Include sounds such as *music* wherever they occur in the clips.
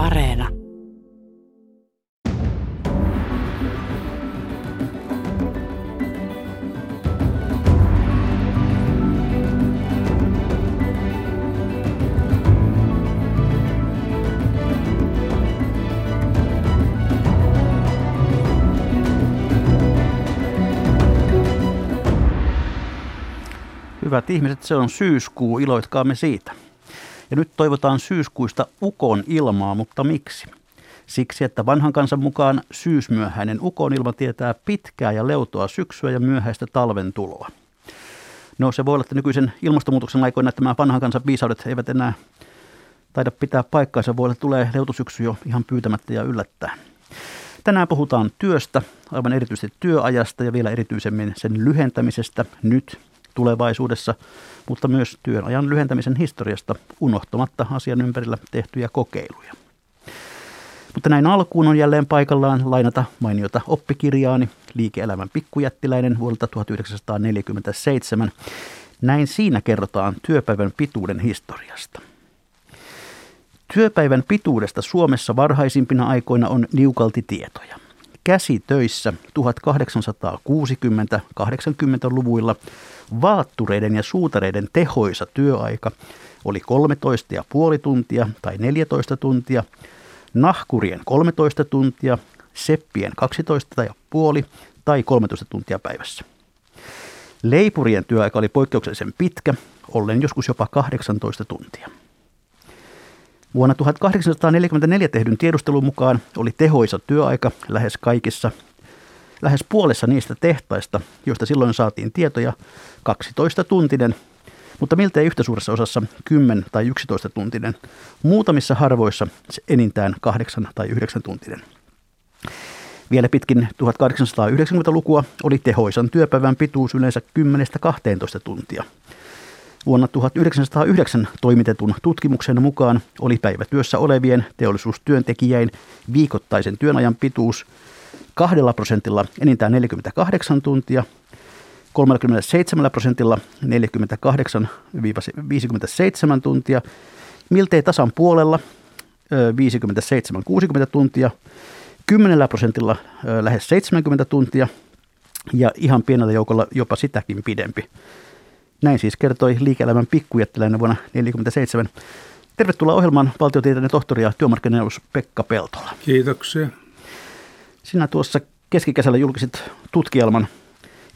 Areena. Hyvät ihmiset, se on syyskuu, iloitkaamme siitä. Ja nyt toivotaan syyskuista ukon ilmaa, mutta miksi? Siksi, että vanhan kansan mukaan syysmyöhäinen ukon ilma tietää pitkää ja leutoa syksyä ja myöhäistä talven tuloa. No se voi olla, että nykyisen ilmastonmuutoksen aikoina että nämä vanhan kansan viisaudet eivät enää taida pitää paikkaansa. Voi olla, että tulee leutosyksy jo ihan pyytämättä ja yllättää. Tänään puhutaan työstä, aivan erityisesti työajasta ja vielä erityisemmin sen lyhentämisestä nyt tulevaisuudessa, mutta myös työajan lyhentämisen historiasta unohtamatta asian ympärillä tehtyjä kokeiluja. Mutta näin alkuun on jälleen paikallaan lainata mainiota oppikirjaani Liike-elämän pikkujättiläinen vuodelta 1947. Näin siinä kerrotaan työpäivän pituuden historiasta. Työpäivän pituudesta Suomessa varhaisimpina aikoina on niukalti tietoja. Käsitöissä 1860-80-luvuilla Vaattureiden ja suutareiden tehoisa työaika oli 13,5 tuntia tai 14 tuntia, nahkurien 13 tuntia, seppien 12,5 tai 13 tuntia päivässä. Leipurien työaika oli poikkeuksellisen pitkä, ollen joskus jopa 18 tuntia. Vuonna 1844 tehdyn tiedustelun mukaan oli tehoisa työaika lähes kaikissa lähes puolessa niistä tehtaista, joista silloin saatiin tietoja, 12-tuntinen, mutta miltei yhtä suuressa osassa 10 tai 11 tuntinen. Muutamissa harvoissa enintään 8 tai 9 tuntinen. Vielä pitkin 1890-lukua oli tehoisan työpäivän pituus yleensä 10-12 tuntia. Vuonna 1909 toimitetun tutkimuksen mukaan oli päivätyössä olevien teollisuustyöntekijäin viikoittaisen työnajan pituus kahdella prosentilla enintään 48 tuntia, 37 prosentilla 48-57 tuntia, miltei tasan puolella 57-60 tuntia, 10 prosentilla lähes 70 tuntia ja ihan pienellä joukolla jopa sitäkin pidempi. Näin siis kertoi liike-elämän pikkujättiläinen vuonna 1947. Tervetuloa ohjelmaan valtiotieteiden tohtori ja työmarkkinaneuvos Pekka Peltola. Kiitoksia. Sinä tuossa keskikesällä julkisit tutkielman,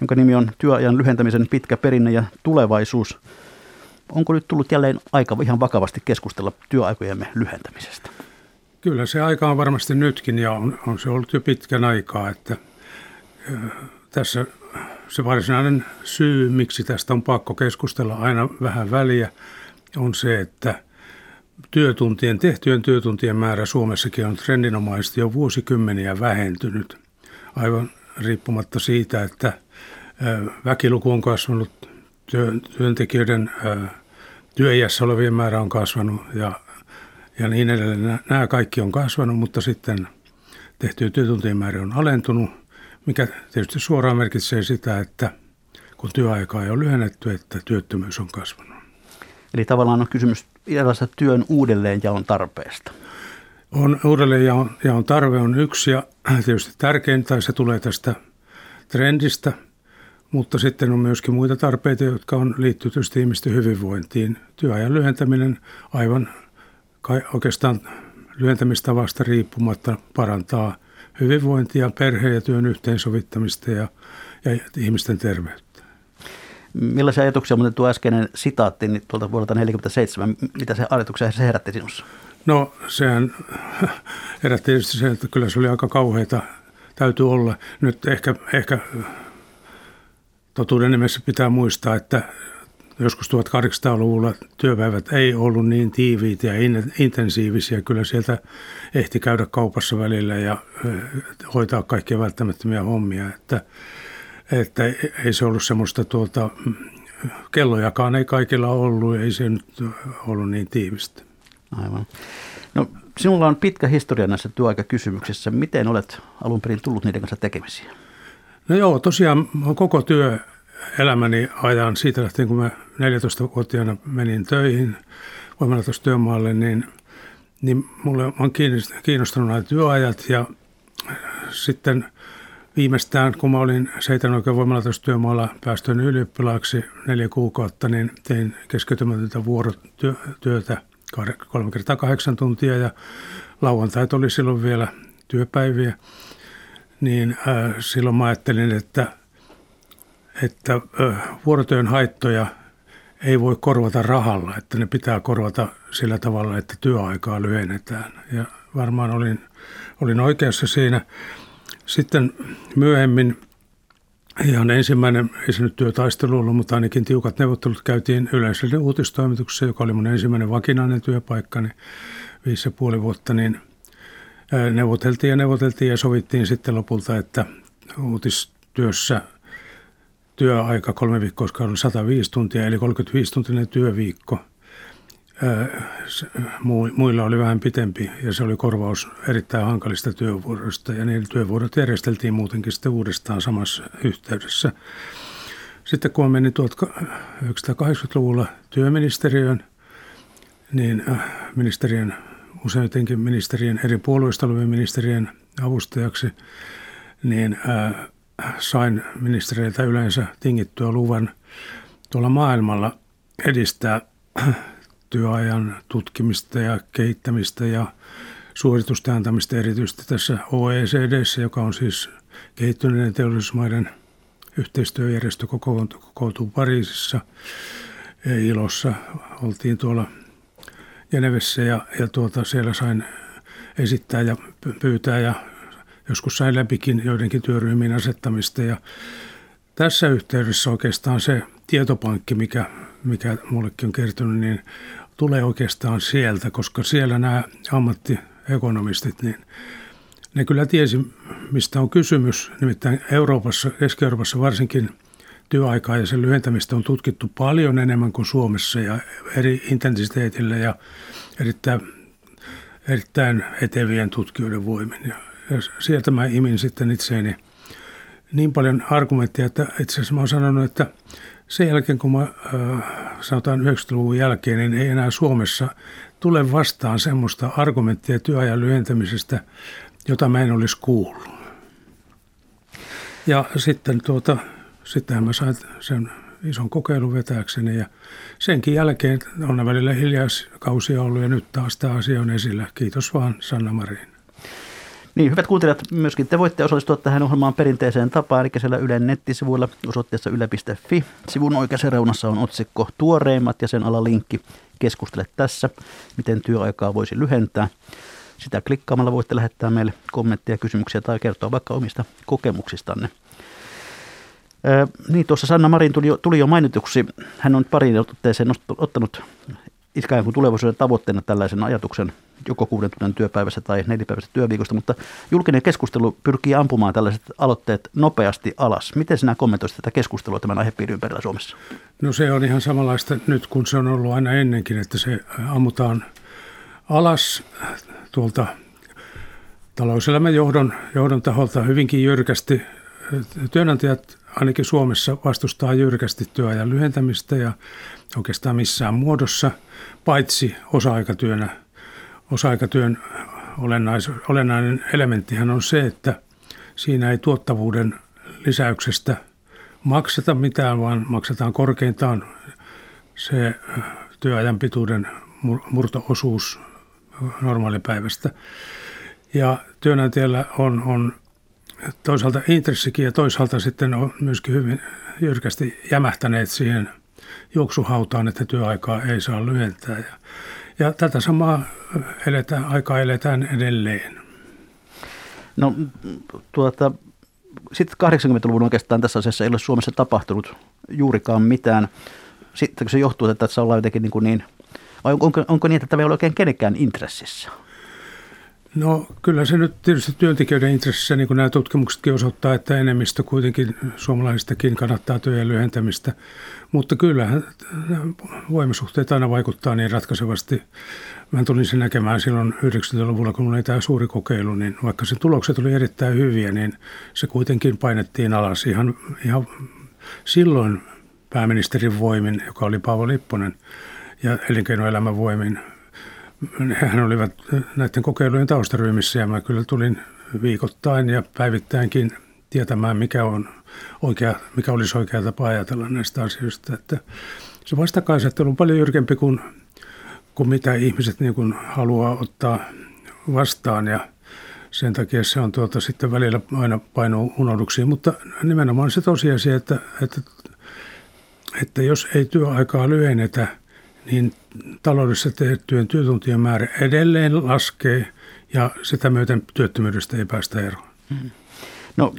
jonka nimi on Työajan lyhentämisen pitkä perinne ja tulevaisuus. Onko nyt tullut jälleen aika ihan vakavasti keskustella työaikojemme lyhentämisestä? Kyllä se aika on varmasti nytkin ja on, on se ollut jo pitkän aikaa, että tässä se varsinainen syy, miksi tästä on pakko keskustella aina vähän väliä, on se, että työtuntien, tehtyjen työtuntien määrä Suomessakin on trendinomaisesti jo vuosikymmeniä vähentynyt. Aivan riippumatta siitä, että väkiluku on kasvanut, työntekijöiden työiässä olevien määrä on kasvanut ja, ja niin edelleen. Nämä kaikki on kasvanut, mutta sitten tehtyjen työtuntien määrä on alentunut, mikä tietysti suoraan merkitsee sitä, että kun työaikaa ei ole lyhennetty, että työttömyys on kasvanut. Eli tavallaan on kysymys erilaisesta työn uudelleenjaon tarpeesta. On uudelleenjaon tarve on yksi ja tietysti tärkein, tai se tulee tästä trendistä, mutta sitten on myöskin muita tarpeita, jotka on liittyy tietysti ihmisten hyvinvointiin. Työajan lyhentäminen aivan oikeastaan lyhentämistavasta riippumatta parantaa hyvinvointia, perheen ja työn yhteensovittamista ja, ja ihmisten terveyttä. Millaisia ajatuksia, mutta tuo äskeinen sitaatti niin tuolta vuodelta 1947, mitä se ajatuksia se herätti sinussa? No sehän *laughs* herätti tietysti se, että kyllä se oli aika kauheita, täytyy olla. Nyt ehkä, ehkä totuuden nimessä pitää muistaa, että joskus 1800-luvulla työpäivät ei ollut niin tiiviitä ja intensiivisiä. Kyllä sieltä ehti käydä kaupassa välillä ja hoitaa kaikkia välttämättömiä hommia. Että että ei se ollut semmoista tuota, kellojakaan ei kaikilla ollut, ei se nyt ollut niin tiivistä. Aivan. No, sinulla on pitkä historia näissä työaikakysymyksissä. Miten olet alun perin tullut niiden kanssa tekemisiä? No joo, tosiaan koko työ elämäni ajan siitä lähtien, kun mä 14-vuotiaana menin töihin voimalaitostyömaalle, niin, niin mulle on kiinnostunut nämä työajat ja sitten viimeistään, kun mä olin Seitan oikein voimalaitostyömaalla päästöön ylioppilaaksi neljä kuukautta, niin tein keskeytymätöntä vuorotyötä kolme kertaa kahdeksan tuntia ja lauantait oli silloin vielä työpäiviä. Niin äh, silloin mä ajattelin, että, että vuorotyön haittoja ei voi korvata rahalla, että ne pitää korvata sillä tavalla, että työaikaa lyhennetään. Ja varmaan olin, olin oikeassa siinä. Sitten myöhemmin ihan ensimmäinen, ei se nyt työtaistelu ollut, mutta ainakin tiukat neuvottelut käytiin yleisöllinen uutistoimituksessa, joka oli mun ensimmäinen vakinainen työpaikka, niin viisi ja puoli vuotta, niin neuvoteltiin ja neuvoteltiin ja sovittiin sitten lopulta, että uutistyössä työaika kolme viikkoa, oli 105 tuntia, eli 35-tuntinen työviikko – muilla oli vähän pitempi ja se oli korvaus erittäin hankalista työvuoroista ja ne työvuorot järjesteltiin muutenkin sitten uudestaan samassa yhteydessä. Sitten kun meni 1980-luvulla työministeriöön, niin ministeriön, useintenkin ministerien, eri puolueista olevien ministerien avustajaksi, niin sain ministereiltä yleensä tingittyä luvan tuolla maailmalla edistää työajan tutkimista ja kehittämistä ja suoritusten antamista erityisesti tässä OECDssä, joka on siis kehittyneiden teollisuusmaiden yhteistyöjärjestö kokoutuu Pariisissa Ilossa. Oltiin tuolla Genevessä ja, ja tuota, siellä sain esittää ja pyytää ja joskus sain läpikin joidenkin työryhmien asettamista ja tässä yhteydessä oikeastaan se tietopankki, mikä, mikä mullekin on kertynyt, niin tulee oikeastaan sieltä, koska siellä nämä ammattiekonomistit, niin ne kyllä tiesi, mistä on kysymys. Nimittäin Euroopassa, Keski-Euroopassa varsinkin työaikaa ja sen lyhentämistä on tutkittu paljon enemmän kuin Suomessa ja eri intensiteetillä ja erittäin, erittäin etevien tutkijoiden voimin. Ja, ja sieltä mä imin sitten itseeni niin paljon argumentteja, että itse asiassa mä oon sanonut, että – sen jälkeen, kun mä, äh, sanotaan 90-luvun jälkeen, niin ei enää Suomessa tule vastaan semmoista argumenttia työajan lyhentämisestä, jota mä en olisi kuullut. Ja sitten tuota, sittenhän mä sain sen ison kokeilun vetääkseni ja senkin jälkeen on välillä hiljaiskausia ollut ja nyt taas tämä asia on esillä. Kiitos vaan Sanna Marin. Niin, hyvät kuuntelijat, myöskin te voitte osallistua tähän ohjelmaan perinteiseen tapaan, eli siellä Ylen nettisivuilla osoitteessa yle.fi. Sivun oikeassa reunassa on otsikko Tuoreimmat ja sen alalinkki Keskustele tässä, miten työaikaa voisi lyhentää. Sitä klikkaamalla voitte lähettää meille kommentteja, kysymyksiä tai kertoa vaikka omista kokemuksistanne. Öö, niin, tuossa Sanna Marin tuli jo, tuli jo mainituksi. Hän on pariin otteeseen ottanut ikään kuin tulevaisuuden tavoitteena tällaisen ajatuksen joko kuuden tunnin työpäivässä tai nelipäivässä työviikosta, mutta julkinen keskustelu pyrkii ampumaan tällaiset aloitteet nopeasti alas. Miten sinä kommentoisit tätä keskustelua tämän aihepiirin ympärillä Suomessa? No se on ihan samanlaista nyt, kun se on ollut aina ennenkin, että se ammutaan alas tuolta talouselämän johdon, johdon taholta hyvinkin jyrkästi. Työnantajat ainakin Suomessa vastustaa jyrkästi työajan lyhentämistä ja oikeastaan missään muodossa, paitsi osa-aikatyönä. Osa-aikatyön olennais, olennainen elementtihän on se, että siinä ei tuottavuuden lisäyksestä makseta mitään, vaan maksetaan korkeintaan se työajan pituuden murtoosuus normaalipäivästä. Ja työnantajalla on, on toisaalta intressikin ja toisaalta sitten on myöskin hyvin jyrkästi jämähtäneet siihen juoksuhautaan, että työaikaa ei saa lyhentää. Ja, ja tätä samaa eletään, aikaa eletään edelleen. No tuota, sitten 80-luvun oikeastaan tässä asiassa ei ole Suomessa tapahtunut juurikaan mitään. Sitten se johtuu, että tässä ollaan jotenkin niin, kuin niin vai onko, onko niin, että tämä ei ole oikein kenenkään intressissä? No kyllä se nyt tietysti työntekijöiden intressissä, niin kuin nämä tutkimuksetkin osoittaa, että enemmistö kuitenkin suomalaisistakin kannattaa työn lyhentämistä. Mutta kyllähän voimasuhteet aina vaikuttaa niin ratkaisevasti. Mä tulin sen näkemään silloin 90-luvulla, kun oli tämä suuri kokeilu, niin vaikka se tulokset oli erittäin hyviä, niin se kuitenkin painettiin alas ihan, ihan silloin pääministerin voimin, joka oli Paavo Lipponen, ja elinkeinoelämän voimin – Hän olivat näiden kokeilujen taustaryhmissä ja mä kyllä tulin viikoittain ja päivittäinkin tietämään, mikä, on oikea, mikä olisi oikea tapa ajatella näistä asioista. Että se vastakkainasettelu on paljon jyrkempi kuin, kuin mitä ihmiset niin kuin haluaa ottaa vastaan ja sen takia se on tuota sitten välillä aina paino unohduksiin, mutta nimenomaan se tosiasia, että, että, että jos ei työaikaa lyhennetä, niin taloudessa tehtyjen työtuntien määrä edelleen laskee ja sitä myöten työttömyydestä ei päästä eroon. Mm-hmm. No,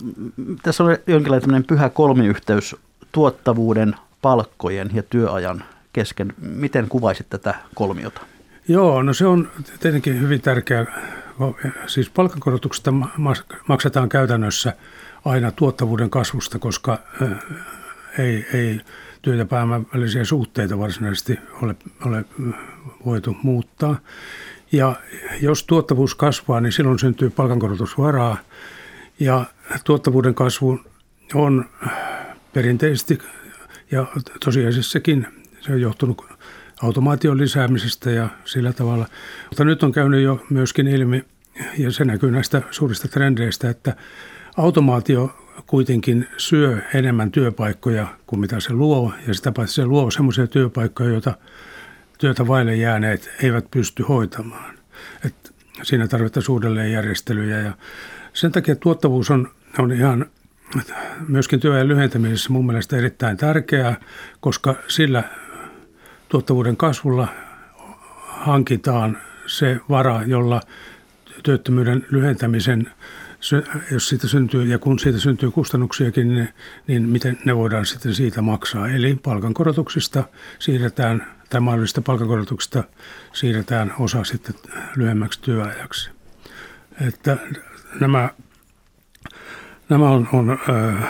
tässä on jonkinlainen pyhä kolmiyhteys tuottavuuden, palkkojen ja työajan kesken. Miten kuvaisit tätä kolmiota? Joo, no se on tietenkin hyvin tärkeä. Siis palkankorotuksesta maksetaan käytännössä aina tuottavuuden kasvusta, koska ei, ei työ- ja pääoman välisiä suhteita varsinaisesti ole, ole voitu muuttaa. Ja jos tuottavuus kasvaa, niin silloin syntyy palkankorotusvaraa. Ja tuottavuuden kasvu on perinteisesti ja tosiasiassakin se on johtunut automaation lisäämisestä ja sillä tavalla. Mutta nyt on käynyt jo myöskin ilmi, ja se näkyy näistä suurista trendeistä, että automaatio kuitenkin syö enemmän työpaikkoja kuin mitä se luo, ja sitä paitsi se luo semmoisia työpaikkoja, joita työtä vaille jääneet eivät pysty hoitamaan. Et siinä tarvitaan uudelleenjärjestelyjä ja sen takia tuottavuus on, on ihan myöskin työajan lyhentämisessä mun mielestä erittäin tärkeää, koska sillä tuottavuuden kasvulla hankitaan se vara, jolla työttömyyden lyhentämisen, jos siitä syntyy ja kun siitä syntyy kustannuksiakin, niin, niin miten ne voidaan sitten siitä maksaa. Eli palkankorotuksista siirretään, tai mahdollisista palkankorotuksista siirretään osa sitten lyhyemmäksi työajaksi. Että nämä, nämä on, on äh,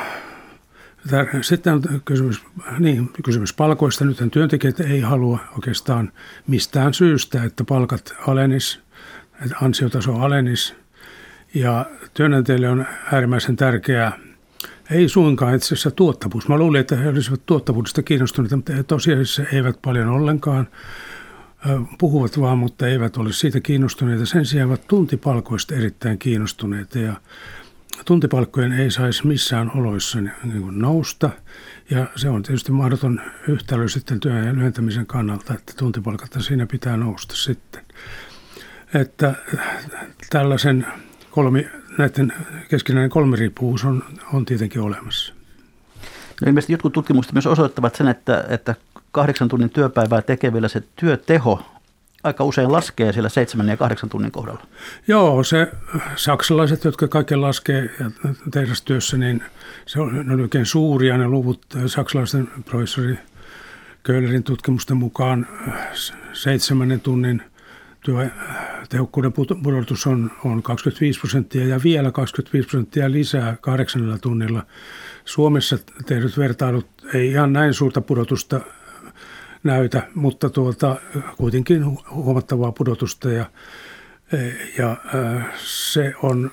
sitten on kysymys, niin, kysymys palkoista. Nyt työntekijät ei halua oikeastaan mistään syystä, että palkat alenis, että ansiotaso alenis. Ja työnantajille on äärimmäisen tärkeää, ei suinkaan itse asiassa tuottavuus. Mä luulin, että he olisivat tuottavuudesta kiinnostuneita, mutta tosiasiassa eivät paljon ollenkaan. Puhuvat vaan, mutta eivät ole siitä kiinnostuneita. Sen sijaan ovat tuntipalkoista erittäin kiinnostuneita. Ja tuntipalkkojen ei saisi missään oloissa niin kuin nousta. Ja se on tietysti mahdoton yhtälö sitten työn lyhentämisen kannalta, että tuntipalkat siinä pitää nousta sitten. Että tällaisen kolmi, näiden keskinäinen kolmiriippuvuus on, on tietenkin olemassa. No ilmeisesti jotkut tutkimukset myös osoittavat sen, että, että kahdeksan tunnin työpäivää tekevillä se työteho aika usein laskee siellä seitsemän ja kahdeksan tunnin kohdalla. Joo, se saksalaiset, jotka kaiken laskee tehdastyössä, niin se on, ne on oikein suuria ne luvut. Saksalaisten professori Köylerin tutkimusten mukaan seitsemännen tunnin työtehokkuuden pudotus on, on 25 prosenttia ja vielä 25 prosenttia lisää kahdeksannella tunnilla. Suomessa tehdyt vertailut ei ihan näin suurta pudotusta näytä, mutta tuota, kuitenkin huomattavaa pudotusta ja, ja se on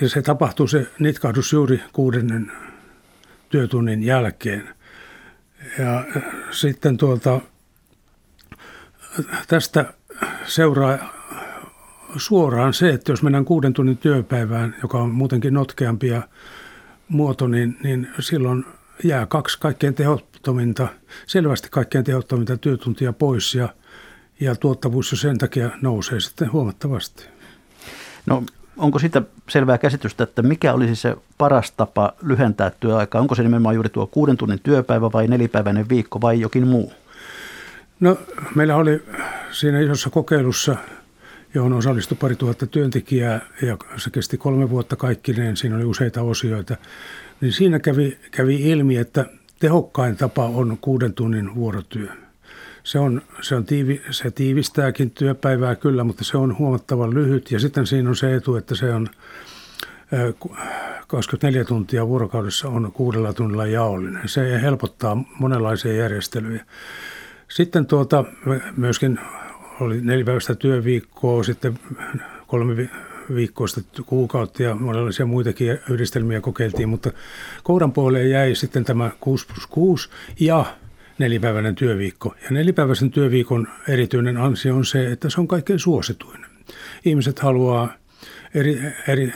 ja se tapahtuu se nitkahdus juuri kuudennen työtunnin jälkeen. Ja sitten tuolta tästä seuraa suoraan se, että jos mennään kuuden tunnin työpäivään, joka on muutenkin notkeampia muoto, niin, niin silloin jää kaksi kaikkein tehottominta, selvästi kaikkein tehottominta työtuntia pois ja, ja tuottavuus jo sen takia nousee sitten huomattavasti. No onko sitä selvää käsitystä, että mikä olisi se paras tapa lyhentää työaikaa? Onko se nimenomaan juuri tuo kuuden tunnin työpäivä vai nelipäiväinen viikko vai jokin muu? No meillä oli siinä isossa kokeilussa, johon osallistui pari tuhatta työntekijää ja se kesti kolme vuotta kaikkineen. Siinä oli useita osioita niin siinä kävi, kävi ilmi, että tehokkain tapa on kuuden tunnin vuorotyö. Se, on, se, on tiivi, se tiivistääkin työpäivää kyllä, mutta se on huomattavan lyhyt. Ja sitten siinä on se etu, että se on 24 tuntia vuorokaudessa on kuudella tunnilla jaollinen. Se helpottaa monenlaisia järjestelyjä. Sitten tuota, myöskin oli nelipäiväistä työviikkoa, sitten kolme viikkoista kuukautta ja monenlaisia muitakin yhdistelmiä kokeiltiin, mutta kouran puoleen jäi sitten tämä 6 plus 6 ja nelipäiväinen työviikko. Ja nelipäiväisen työviikon erityinen ansio on se, että se on kaikkein suosituin. Ihmiset haluaa eri, eri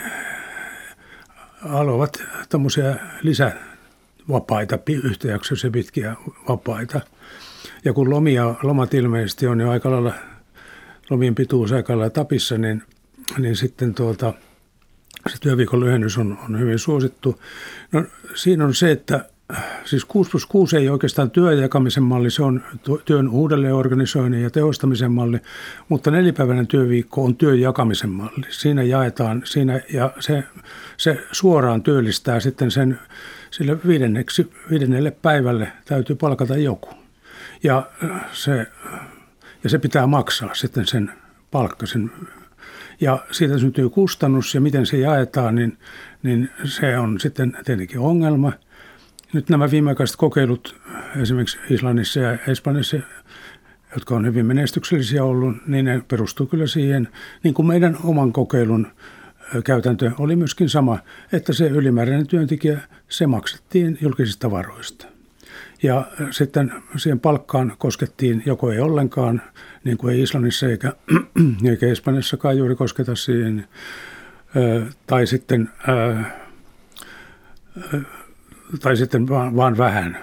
haluavat tämmöisiä lisävapaita, yhtäjaksoisia pitkiä vapaita. Ja kun lomia, lomat ilmeisesti on jo aika lailla, lomien pituus aika lailla tapissa, niin, niin sitten tuota, se työviikon lyhennys on, on hyvin suosittu. No, siinä on se, että siis 6 plus 6 ei oikeastaan työjakamisen malli, se on työn uudelleenorganisoinnin ja tehostamisen malli, mutta nelipäiväinen työviikko on työn jakamisen malli. Siinä jaetaan, siinä, ja se, se suoraan työllistää sitten sen, sille viidenneksi, viidennelle päivälle täytyy palkata joku. Ja se, ja se pitää maksaa sitten sen palkka, sen ja siitä syntyy kustannus ja miten se jaetaan, niin, niin se on sitten tietenkin ongelma. Nyt nämä viimeaikaiset kokeilut esimerkiksi Islannissa ja Espanjassa, jotka on hyvin menestyksellisiä ollut, niin ne perustuu kyllä siihen, niin kuin meidän oman kokeilun käytäntö oli myöskin sama, että se ylimääräinen työntekijä, se maksettiin julkisista varoista. Ja sitten siihen palkkaan koskettiin joko ei ollenkaan, niin kuin ei Islannissa eikä, *clears throat* eikä Espanjassakaan juuri kosketa siihen, tai sitten, tai sitten vaan, vaan vähän.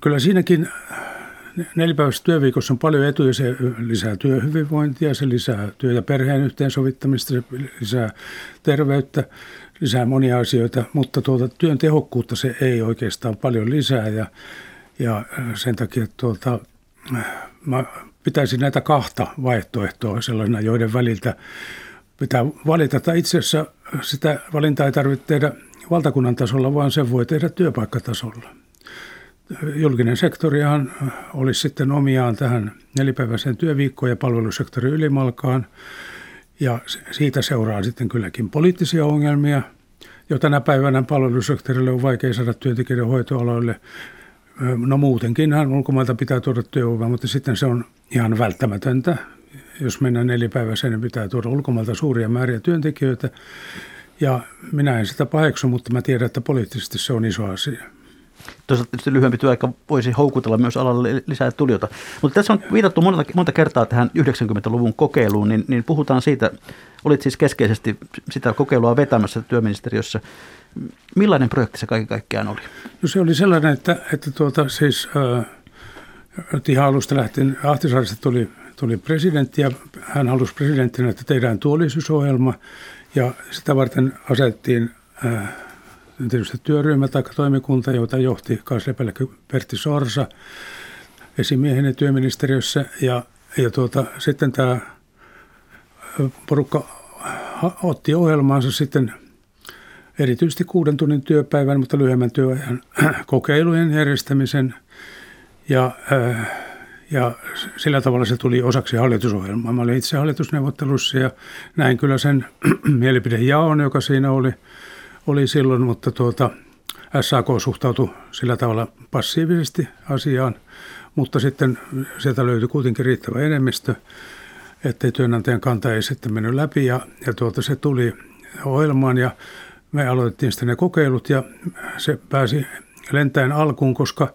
Kyllä siinäkin nelipäiväisessä työviikossa on paljon etuja. Se lisää työhyvinvointia, se lisää työ- ja perheen yhteensovittamista, se lisää terveyttä, lisää monia asioita, mutta tuota, työn tehokkuutta se ei oikeastaan paljon lisää ja, ja sen takia tuota, mä pitäisin näitä kahta vaihtoehtoa sellaisena, joiden väliltä pitää valita. Tai itse asiassa sitä valintaa ei tarvitse tehdä valtakunnan tasolla, vaan se voi tehdä työpaikkatasolla. Julkinen sektorihan olisi sitten omiaan tähän nelipäiväiseen työviikkoon ja palvelusektori ylimalkaan. Ja siitä seuraa sitten kylläkin poliittisia ongelmia, jo tänä päivänä palvelusektorille on vaikea saada työntekijöiden hoitoaloille. No muutenkinhan ulkomailta pitää tuoda työvoimaa, mutta sitten se on ihan välttämätöntä. Jos mennään nelipäiväiseen, niin pitää tuoda ulkomailta suuria määriä työntekijöitä. Ja minä en sitä paheksu, mutta mä tiedän, että poliittisesti se on iso asia. Toisaalta tietysti lyhyempi työaika voisi houkutella myös alalle lisää tulijoita. Mutta tässä on viitattu monta, monta kertaa tähän 90-luvun kokeiluun, niin, niin puhutaan siitä, olit siis keskeisesti sitä kokeilua vetämässä työministeriössä. Millainen projekti se kaiken kaikkiaan oli? No se oli sellainen, että, että tuota, siis, äh, ihan alusta lähtien Ahtisaarista tuli, tuli presidentti ja hän halusi presidenttinä, että tehdään tuollisuusohjelma ja sitä varten asettiin äh, tietysti työryhmä tai toimikunta, jota johti kansliapäällikkö Pertti Sorsa esimiehenä työministeriössä. Ja, ja tuota, sitten tämä porukka otti ohjelmaansa sitten erityisesti kuuden tunnin työpäivän, mutta lyhyemmän työajan *clears throat* kokeilujen järjestämisen. Ja, ja sillä tavalla se tuli osaksi hallitusohjelmaa. Mä olin itse hallitusneuvottelussa ja näin kyllä sen *clears throat* mielipidejaon, joka siinä oli – oli silloin, mutta tuota, SAK suhtautui sillä tavalla passiivisesti asiaan, mutta sitten sieltä löytyi kuitenkin riittävä enemmistö, ettei työnantajan kanta ei sitten mennyt läpi ja, ja tuota, se tuli ohjelmaan ja me aloitettiin sitten ne kokeilut ja se pääsi lentäen alkuun, koska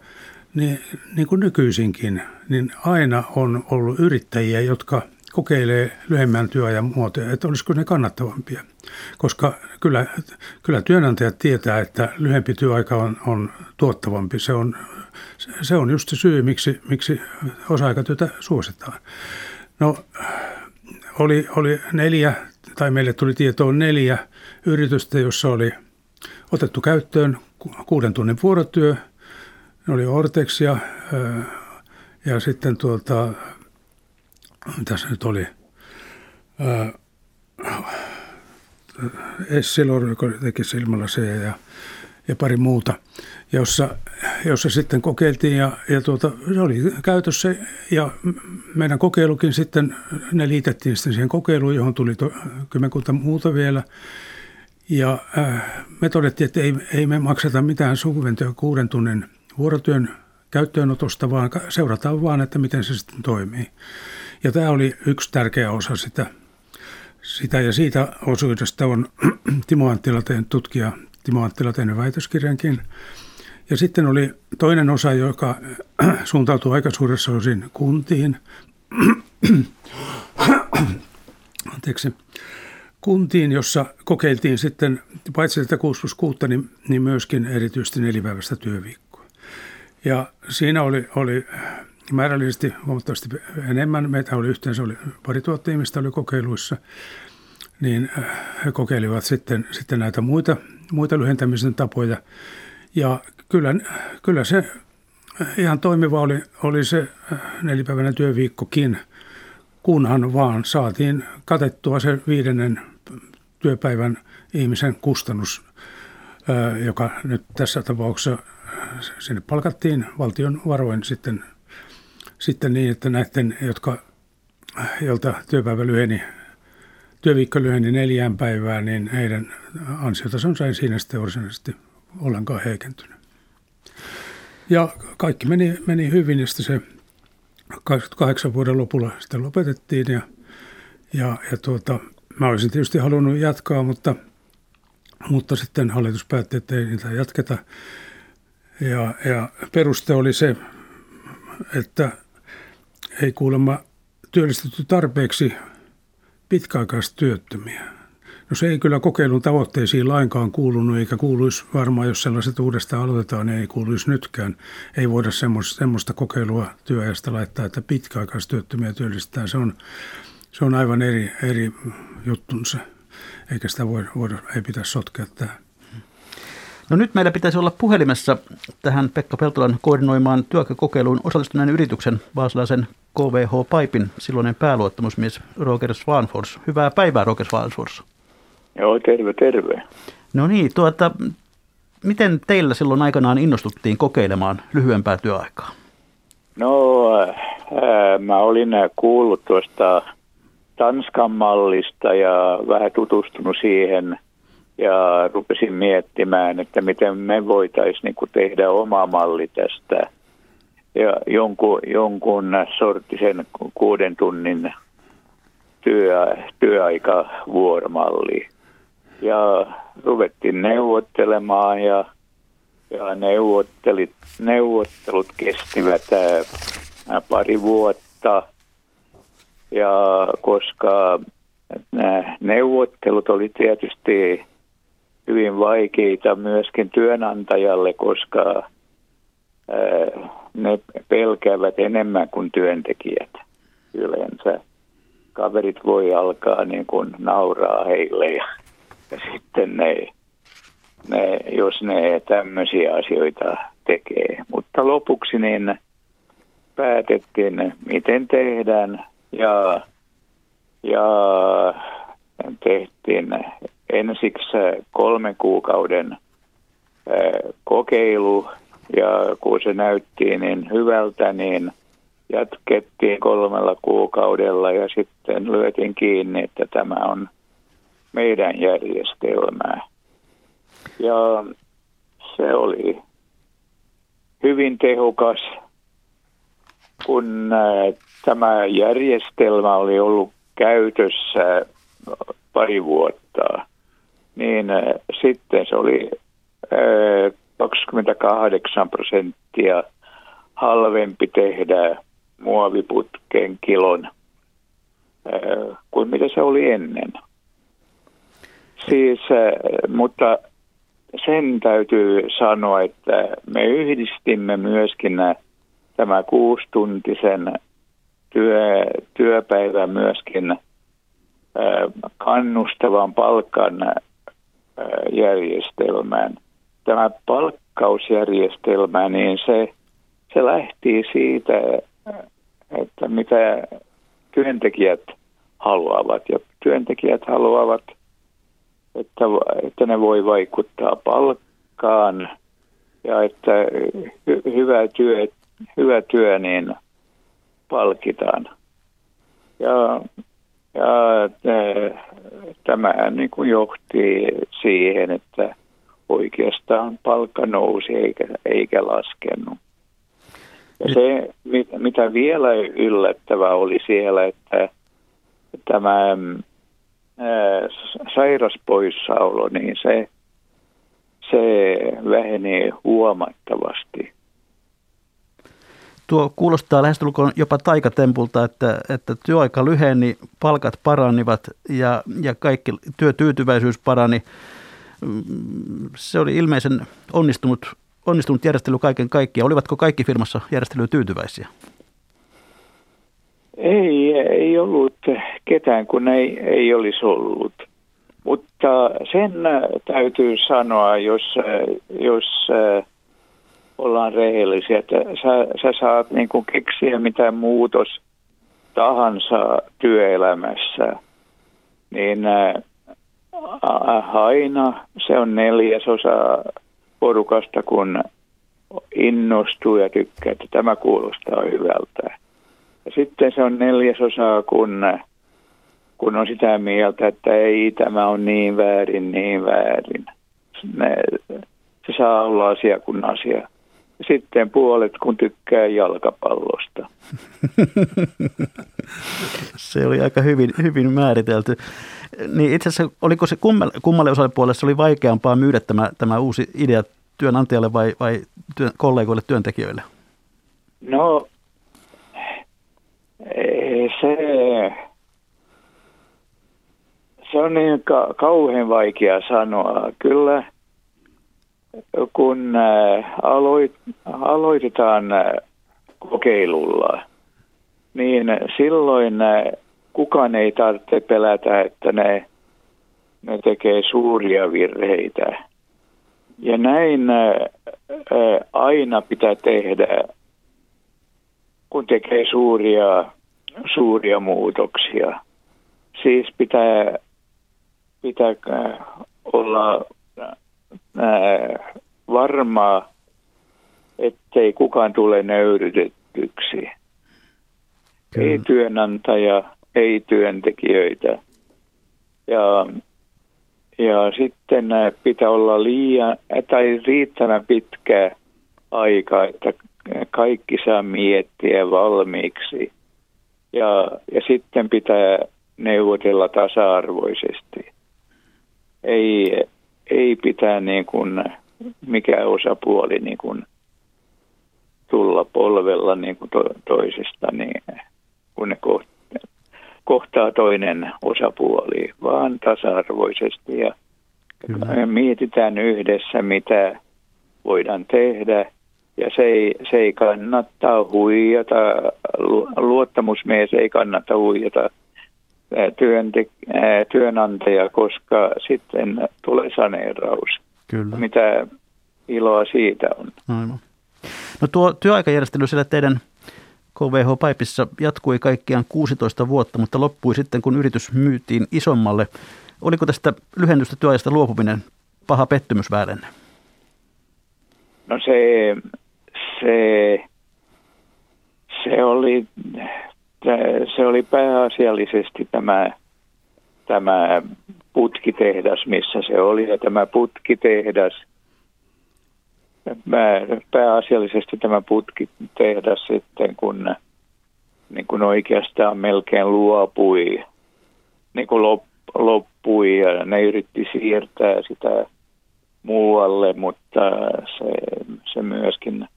niin, niin kuin nykyisinkin, niin aina on ollut yrittäjiä, jotka kokeilee lyhyemmän työajan muotoja, että olisiko ne kannattavampia. Koska kyllä, kyllä työnantajat tietää, että lyhempi työaika on, on tuottavampi. Se on, se on just se syy, miksi, miksi osa-aikatyötä suositaan. No, oli, oli neljä, tai meille tuli tietoon neljä yritystä, jossa oli otettu käyttöön kuuden tunnin vuorotyö. Ne oli Ortex ja, sitten tuota, tässä nyt oli, Essilor, joka teki silmälaseja ja, ja pari muuta, jossa, jossa sitten kokeiltiin ja, ja tuota, se oli käytössä ja meidän kokeilukin sitten, ne liitettiin sitten siihen kokeiluun, johon tuli to, kymmenkunta muuta vielä. Ja äh, me todettiin, että ei, ei me makseta mitään subventio kuuden tunnin vuorotyön käyttöönotosta, vaan seurataan vaan, että miten se sitten toimii. Ja tämä oli yksi tärkeä osa sitä, sitä ja siitä osuudesta on *clears throat* Timo Anttila tehnyt tutkija Timo Anttila tehnyt väitöskirjankin. Ja sitten oli toinen osa, joka *clears throat* suuntautui aika suuressa osin kuntiin. *clears throat* Anteeksi. Kuntiin, jossa kokeiltiin sitten paitsi tätä 6 plus 6, niin, niin myöskin erityisesti nelipäiväistä työviikkoa. Ja siinä oli, oli määrällisesti huomattavasti enemmän. Meitä oli yhteensä oli pari tuhatta ihmistä oli kokeiluissa. Niin äh, he kokeilivat sitten, sitten näitä muita, muita lyhentämisen tapoja. Ja kyllä, kyllä se ihan toimiva oli, oli se äh, nelipäiväinen työviikkokin, kunhan vaan saatiin katettua se viidennen työpäivän ihmisen kustannus, äh, joka nyt tässä tapauksessa sinne palkattiin valtion varoin sitten, sitten niin, että näiden, jotka, joilta työpäivä lyheni, työviikko lyheni neljään päivään, niin heidän ansiotasonsa ei siinä sitten varsinaisesti ollenkaan heikentynyt. Ja kaikki meni, meni hyvin ja sitten se 28 vuoden lopulla sitten lopetettiin ja, ja, ja tuota, mä olisin tietysti halunnut jatkaa, mutta, mutta sitten hallitus päätti, että ei niitä jatketa. Ja, ja peruste oli se, että ei kuulemma työllistetty tarpeeksi pitkäaikaistyöttömiä. No se ei kyllä kokeilun tavoitteisiin lainkaan kuulunut, eikä kuuluisi varmaan, jos sellaiset uudestaan aloitetaan, niin ei kuuluisi nytkään. Ei voida semmoista, semmoista kokeilua työajasta laittaa, että pitkäaikaistyöttömiä työllistetään. Se on, se on aivan eri, eri juttunsa, eikä sitä voida, voida ei pitäisi sotkea tähän. No nyt meillä pitäisi olla puhelimessa tähän Pekka Peltolan koordinoimaan työkokeiluun osallistuneen yrityksen vaasilaisen KVH Paipin silloinen pääluottamusmies Roger Swanfors. Hyvää päivää Roger Swanfors. Joo, terve, terve. No niin, tuota, miten teillä silloin aikanaan innostuttiin kokeilemaan lyhyempää työaikaa? No, ää, mä olin kuullut tuosta Tanskan mallista ja vähän tutustunut siihen ja rupesin miettimään, että miten me voitaisiin niin tehdä oma malli tästä ja jonkun, jonkun sorttisen kuuden tunnin työ, työaikavuoromalli ja ruvettiin neuvottelemaan ja, ja neuvottelit, neuvottelut kestivät ää, pari vuotta. Ja koska nämä neuvottelut oli tietysti hyvin vaikeita myöskin työnantajalle, koska ne pelkäävät enemmän kuin työntekijät yleensä. Kaverit voi alkaa niin kuin nauraa heille ja ja sitten ne, ne, jos ne tämmöisiä asioita tekee. Mutta lopuksi niin päätettiin, miten tehdään ja, ja tehtiin ensiksi kolmen kuukauden kokeilu ja kun se näytti niin hyvältä, niin jatkettiin kolmella kuukaudella ja sitten lyötiin kiinni, että tämä on – meidän järjestelmää. Ja se oli hyvin tehokas, kun äh, tämä järjestelmä oli ollut käytössä pari vuotta, niin äh, sitten se oli 28 äh, prosenttia halvempi tehdä muoviputken kilon kuin mitä se oli ennen. Siis, äh, mutta sen täytyy sanoa, että me yhdistimme myöskin tämä kuustuntisen työ, työpäivän myöskin äh, kannustavan palkan äh, järjestelmään. Tämä palkkausjärjestelmä, niin se, se lähti siitä, että mitä työntekijät haluavat. Ja työntekijät haluavat – että, että ne voi vaikuttaa palkkaan ja että hy, hyvä, työ, hyvä työ niin palkitaan. Ja, ja tämä niin kuin johti siihen, että oikeastaan palkka nousi eikä, eikä laskenut. Ja se, mitä vielä yllättävää oli siellä, että tämä sairaspoissaolo, niin se, se vähenee huomattavasti. Tuo kuulostaa lähestulkoon jopa taikatempulta, että, että työaika lyheni, palkat paranivat ja, ja kaikki työtyytyväisyys parani. Se oli ilmeisen onnistunut, onnistunut järjestely kaiken kaikkiaan. Olivatko kaikki firmassa järjestelyyn tyytyväisiä? Ei, ei ollut ketään, kun ei, ei olisi ollut. Mutta sen täytyy sanoa, jos, jos ollaan rehellisiä, että sä, sä saat niin kuin keksiä mitä muutos tahansa työelämässä, niin aina se on neljäsosa porukasta, kun innostuu ja tykkää, että tämä kuulostaa hyvältä. Ja sitten se on neljäsosa, kun, kun on sitä mieltä, että ei tämä on niin väärin, niin väärin. Ne, se saa olla asia kuin asia. Sitten puolet, kun tykkää jalkapallosta. *laughs* se oli aika hyvin, hyvin määritelty. Niin itse asiassa, oliko se kummalle, kummalle osapuolelle se oli vaikeampaa myydä tämä, tämä uusi idea työnantajalle vai, vai työn, kollegoille, työntekijöille? No, se, se on niin ka- kauhean vaikea sanoa. Kyllä kun äh, aloit, aloitetaan äh, kokeilulla, niin silloin äh, kukaan ei tarvitse pelätä, että ne, ne tekee suuria virheitä. Ja näin aina pitää tehdä, kun tekee suuria, suuria muutoksia. Siis pitää, pitää olla varmaa, ettei kukaan tule nöyrytettyksi. Kyllä. Ei työnantaja, ei työntekijöitä. Ja, ja sitten pitää olla liian tai riittävän pitkä aika, että kaikki saa miettiä valmiiksi. Ja, ja sitten pitää neuvotella tasa-arvoisesti. Ei, ei pitää niin kuin mikä osapuoli niin kuin tulla polvella niin kuin to, toisesta, niin kun ne kohtaa toinen osapuoli, vaan tasa-arvoisesti ja Kyllä. mietitään yhdessä, mitä voidaan tehdä. Ja se ei, se ei kannata huijata, luottamusmies ei kannata huijata työntek- työnantaja, koska sitten tulee saneeraus. Kyllä. Mitä iloa siitä on. Aivan. No tuo työaikajärjestely siellä teidän KVH Paipissa jatkui kaikkiaan 16 vuotta, mutta loppui sitten, kun yritys myytiin isommalle. Oliko tästä lyhennystä työajasta luopuminen paha pettymys väärenne? No se, se, se oli se oli pääasiallisesti tämä, tämä putkitehdas, missä se oli. Ja tämä putkitehdas, pääasiallisesti tämä putkitehdas sitten, kun, niin kun oikeastaan melkein luopui, niin kun loppui ja ne yritti siirtää sitä muualle, mutta se, se myöskin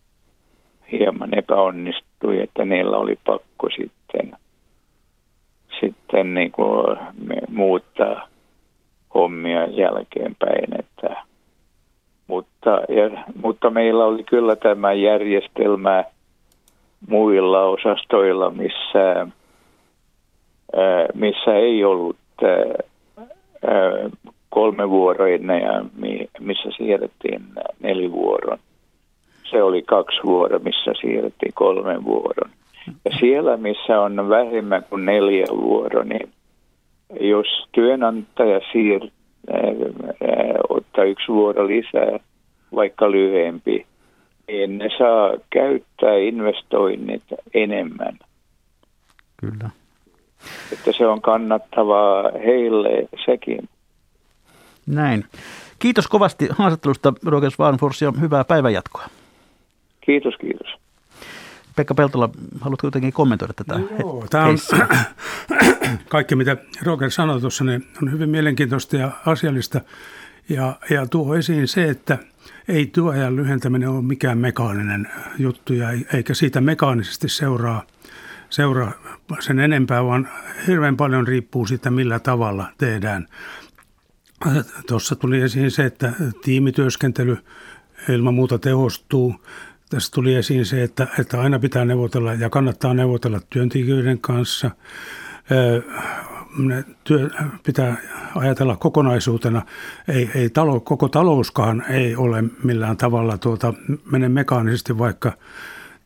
hieman epäonnistui, että niillä oli pakko sitten, sitten niin kuin muuttaa hommia jälkeenpäin. Että, mutta, ja, mutta meillä oli kyllä tämä järjestelmä muilla osastoilla, missä, missä ei ollut kolme ja missä siirrettiin nelivuoron. Se oli kaksi vuoroa, missä siirrettiin kolmen vuoron. Ja siellä, missä on vähemmän kuin neljä vuoroa, niin jos työnantaja siir, ää, ottaa yksi vuoro lisää, vaikka lyhyempi, niin ne saa käyttää investoinnit enemmän. Kyllä. Että se on kannattavaa heille sekin. Näin. Kiitos kovasti haastattelusta, Roger Svanfors, ja hyvää päivänjatkoa. Kiitos, kiitos. Pekka Peltola, haluatko jotenkin kommentoida tätä Joo, tämä on, *clears throat* kaikki mitä Roger sanoi tuossa niin on hyvin mielenkiintoista ja asiallista. Ja, ja tuo esiin se, että ei työajan lyhentäminen ole mikään mekaaninen juttu ja eikä siitä mekaanisesti seuraa, seuraa sen enempää, vaan hirveän paljon riippuu siitä, millä tavalla tehdään. Tuossa tuli esiin se, että tiimityöskentely ilman muuta tehostuu. Tässä tuli esiin se, että, että aina pitää neuvotella ja kannattaa neuvotella työntekijöiden kanssa. Työ, pitää ajatella kokonaisuutena. Ei, ei talo, koko talouskaan ei ole millään tavalla tuota, mene mekaanisesti, vaikka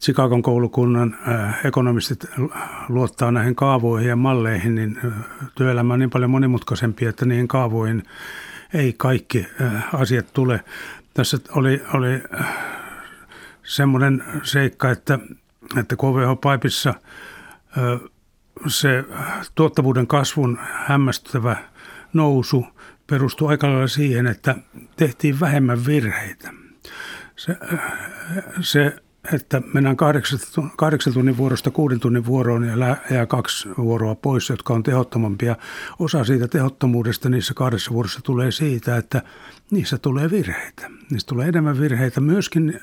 Chicagon koulukunnan ekonomistit luottaa näihin kaavoihin ja malleihin, niin työelämä on niin paljon monimutkaisempi, että niihin kaavoihin ei kaikki asiat tule. Tässä oli, oli semmoinen seikka, että, että KVH-paipissa se tuottavuuden kasvun hämmästyttävä nousu perustui aika lailla siihen, että tehtiin vähemmän virheitä. Se, se että mennään kahdeksan tunnin vuorosta kuuden tunnin vuoroon ja jää kaksi vuoroa pois, jotka on tehottomampia. Osa siitä tehottomuudesta niissä kahdessa vuorossa tulee siitä, että niissä tulee virheitä. Niissä tulee enemmän virheitä myöskin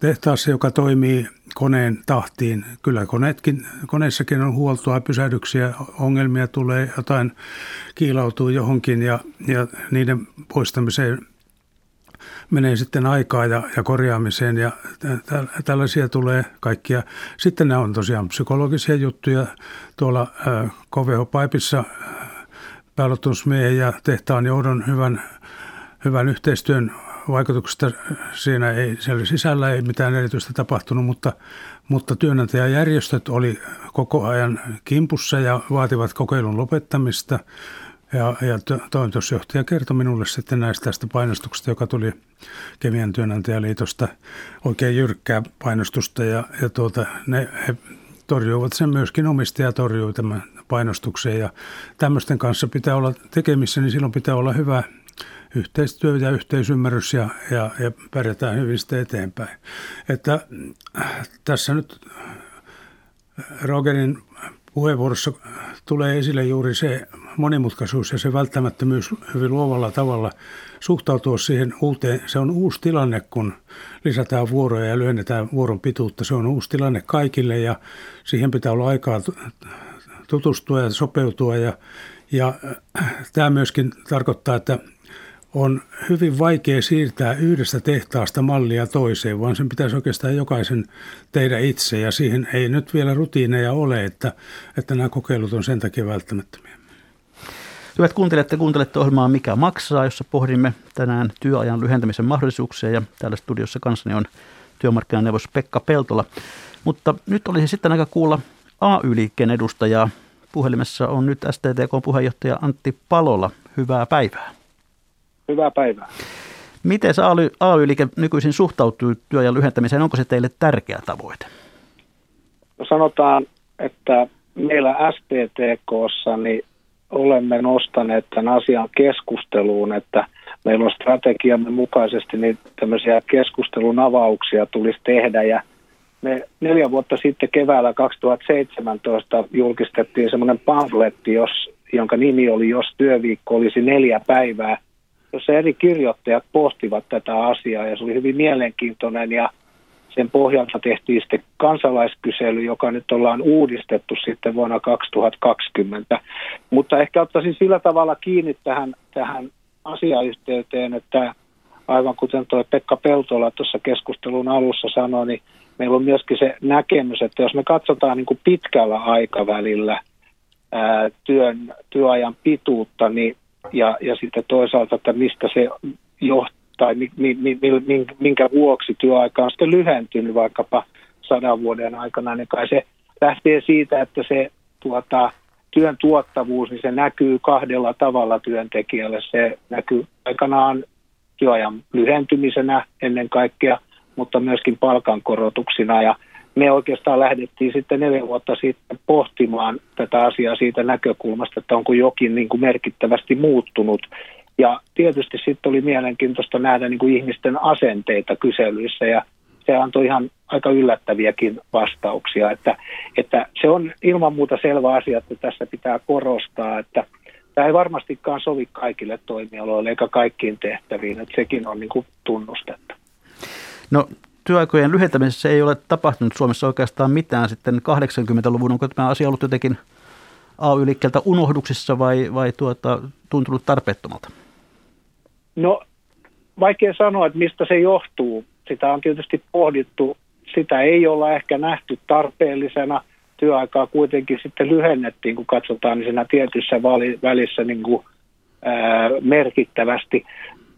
tehtaassa, joka toimii koneen tahtiin. Kyllä koneetkin, koneissakin on huoltoa, pysähdyksiä, ongelmia tulee, jotain kiilautuu johonkin ja, ja niiden poistamiseen menee sitten aikaa ja, ja korjaamiseen ja tä, tällaisia tulee kaikkia. Sitten nämä on tosiaan psykologisia juttuja. Tuolla äh, KVH-paipissa päällottumusmiehen ja tehtaan johdon hyvän, hyvän yhteistyön vaikutuksesta siinä ei, siellä sisällä ei mitään erityistä tapahtunut, mutta, mutta työnantajajärjestöt oli koko ajan kimpussa ja vaativat kokeilun lopettamista. Ja, ja toimitusjohtaja kertoi minulle sitten näistä tästä painostuksesta, joka tuli Kemian työnantajaliitosta, oikein jyrkkää painostusta ja, ja tuota, ne, he torjuivat sen myöskin, omistaja torjui tämän painostuksen ja tämmöisten kanssa pitää olla tekemissä, niin silloin pitää olla hyvä yhteistyö ja yhteisymmärrys ja, ja, ja pärjätään hyvin sitten eteenpäin. Että äh, tässä nyt Rogerin puheenvuorossa tulee esille juuri se monimutkaisuus ja se välttämättömyys hyvin luovalla tavalla suhtautua siihen uuteen. Se on uusi tilanne, kun lisätään vuoroja ja lyhennetään vuoron pituutta. Se on uusi tilanne kaikille ja siihen pitää olla aikaa tutustua ja sopeutua. Ja, ja äh, tämä myöskin tarkoittaa, että on hyvin vaikea siirtää yhdestä tehtaasta mallia toiseen, vaan sen pitäisi oikeastaan jokaisen tehdä itse. Ja siihen ei nyt vielä rutiineja ole, että, että nämä kokeilut on sen takia välttämättömiä. Hyvät kuuntelijat, te kuuntelette ohjelmaa Mikä maksaa, jossa pohdimme tänään työajan lyhentämisen mahdollisuuksia. Ja täällä studiossa kanssani on työmarkkinaneuvos Pekka Peltola. Mutta nyt olisi sitten aika kuulla AY-liikkeen edustajaa. Puhelimessa on nyt STTK-puheenjohtaja Antti Palola. Hyvää päivää. Hyvää päivää. Miten AY-liike nykyisin suhtautuu työajan lyhentämiseen? Onko se teille tärkeä tavoite? No sanotaan, että meillä STTKssa niin olemme nostaneet tämän asian keskusteluun, että meillä on strategiamme mukaisesti niin tämmöisiä keskustelun avauksia tulisi tehdä ja me neljä vuotta sitten keväällä 2017 julkistettiin semmoinen pamfletti, jos, jonka nimi oli Jos työviikko olisi neljä päivää – jossa eri kirjoittajat pohtivat tätä asiaa ja se oli hyvin mielenkiintoinen ja sen pohjalta tehtiin sitten kansalaiskysely, joka nyt ollaan uudistettu sitten vuonna 2020. Mutta ehkä ottaisin sillä tavalla kiinni tähän, tähän asiayhteyteen, että aivan kuten tuo Pekka Peltola tuossa keskustelun alussa sanoi, niin meillä on myöskin se näkemys, että jos me katsotaan niin kuin pitkällä aikavälillä ää, työn, työajan pituutta, niin ja, ja sitten toisaalta, että mistä se johtaa tai mi, mi, mi, minkä vuoksi työaika on sitten lyhentynyt vaikkapa sadan vuoden aikana, niin kai se lähtee siitä, että se tuota, työn tuottavuus, niin se näkyy kahdella tavalla työntekijälle. Se näkyy aikanaan työajan lyhentymisenä ennen kaikkea, mutta myöskin palkankorotuksina ja me oikeastaan lähdettiin sitten neljä vuotta sitten pohtimaan tätä asiaa siitä näkökulmasta, että onko jokin niin kuin merkittävästi muuttunut. Ja tietysti sitten oli mielenkiintoista nähdä niin kuin ihmisten asenteita kyselyissä ja se antoi ihan aika yllättäviäkin vastauksia. Että, että se on ilman muuta selvä asia, että tässä pitää korostaa, että tämä ei varmastikaan sovi kaikille toimialoille eikä kaikkiin tehtäviin, että sekin on niin kuin tunnustettu. No työaikojen lyhentämisessä ei ole tapahtunut Suomessa oikeastaan mitään sitten 80-luvun. Onko tämä asia ollut jotenkin AY-liikkeeltä unohduksissa vai, vai tuota, tuntunut tarpeettomalta? No vaikea sanoa, että mistä se johtuu. Sitä on tietysti pohdittu. Sitä ei olla ehkä nähty tarpeellisena. Työaikaa kuitenkin sitten lyhennettiin, kun katsotaan niin siinä tietyssä välissä niin kuin, ää, merkittävästi.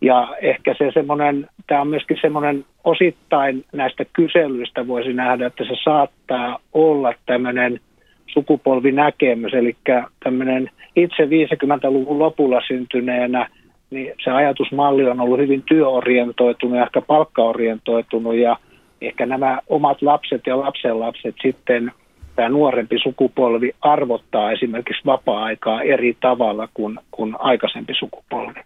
Ja ehkä se semmoinen, tämä on myöskin semmoinen osittain näistä kyselyistä voisi nähdä, että se saattaa olla tämmöinen sukupolvinäkemys, eli tämmöinen itse 50-luvun lopulla syntyneenä, niin se ajatusmalli on ollut hyvin työorientoitunut ja ehkä palkkaorientoitunut ja ehkä nämä omat lapset ja lapsenlapset sitten tämä nuorempi sukupolvi arvottaa esimerkiksi vapaa-aikaa eri tavalla kuin, kuin aikaisempi sukupolvi.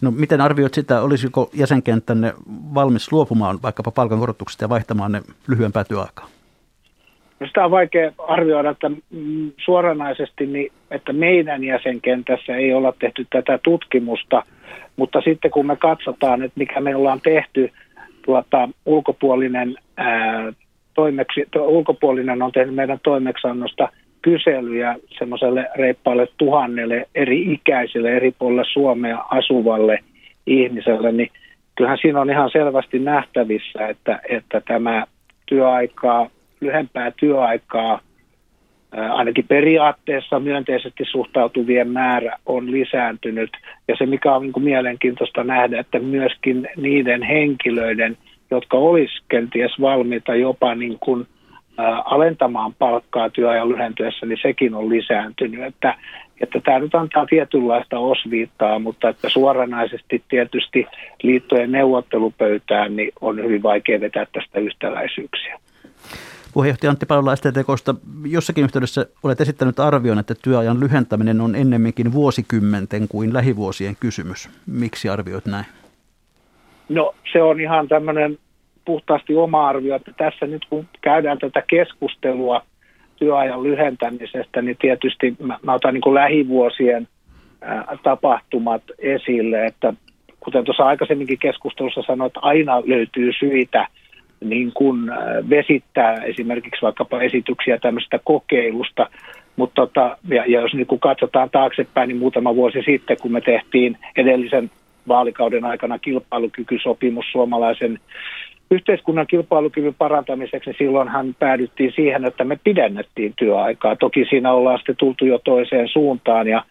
No miten arvioit sitä, olisiko jäsenkenttänne valmis luopumaan vaikkapa palkankorotuksesta ja vaihtamaan ne lyhyempää työaikaa? No sitä on vaikea arvioida että mm, suoranaisesti, niin, että meidän jäsenkentässä ei olla tehty tätä tutkimusta, mutta sitten kun me katsotaan, että mikä me ollaan tehty, tuota, ulkopuolinen, ää, toimeksi, to, ulkopuolinen on tehnyt meidän toimeksannosta kyselyjä semmoiselle reippaalle tuhannelle eri ikäisille eri puolilla Suomea asuvalle ihmiselle, niin kyllähän siinä on ihan selvästi nähtävissä, että, että tämä työaikaa, lyhempää työaikaa, ainakin periaatteessa myönteisesti suhtautuvien määrä on lisääntynyt. Ja se, mikä on niin mielenkiintoista nähdä, että myöskin niiden henkilöiden, jotka olisivat kenties valmiita jopa niin kuin – alentamaan palkkaa työajan lyhentyessä, niin sekin on lisääntynyt. Että, että tämä nyt antaa tietynlaista osviittaa, mutta että suoranaisesti tietysti liittojen neuvottelupöytään niin on hyvin vaikea vetää tästä yhtäläisyyksiä. Puheenjohtaja Antti Palola STTKsta, jossakin yhteydessä olet esittänyt arvion, että työajan lyhentäminen on ennemminkin vuosikymmenten kuin lähivuosien kysymys. Miksi arvioit näin? No se on ihan tämmöinen puhtaasti oma arvio, että tässä nyt kun käydään tätä keskustelua työajan lyhentämisestä, niin tietysti mä, mä otan niin kuin lähivuosien ää, tapahtumat esille, että kuten tuossa aikaisemminkin keskustelussa sanoin, että aina löytyy syitä niin kuin vesittää esimerkiksi vaikkapa esityksiä tämmöistä kokeilusta, mutta tota, ja, ja jos niin kun katsotaan taaksepäin, niin muutama vuosi sitten, kun me tehtiin edellisen vaalikauden aikana kilpailukykysopimus suomalaisen yhteiskunnan kilpailukyvyn parantamiseksi, niin silloinhan päädyttiin siihen, että me pidennettiin työaikaa. Toki siinä ollaan sitten tultu jo toiseen suuntaan ja,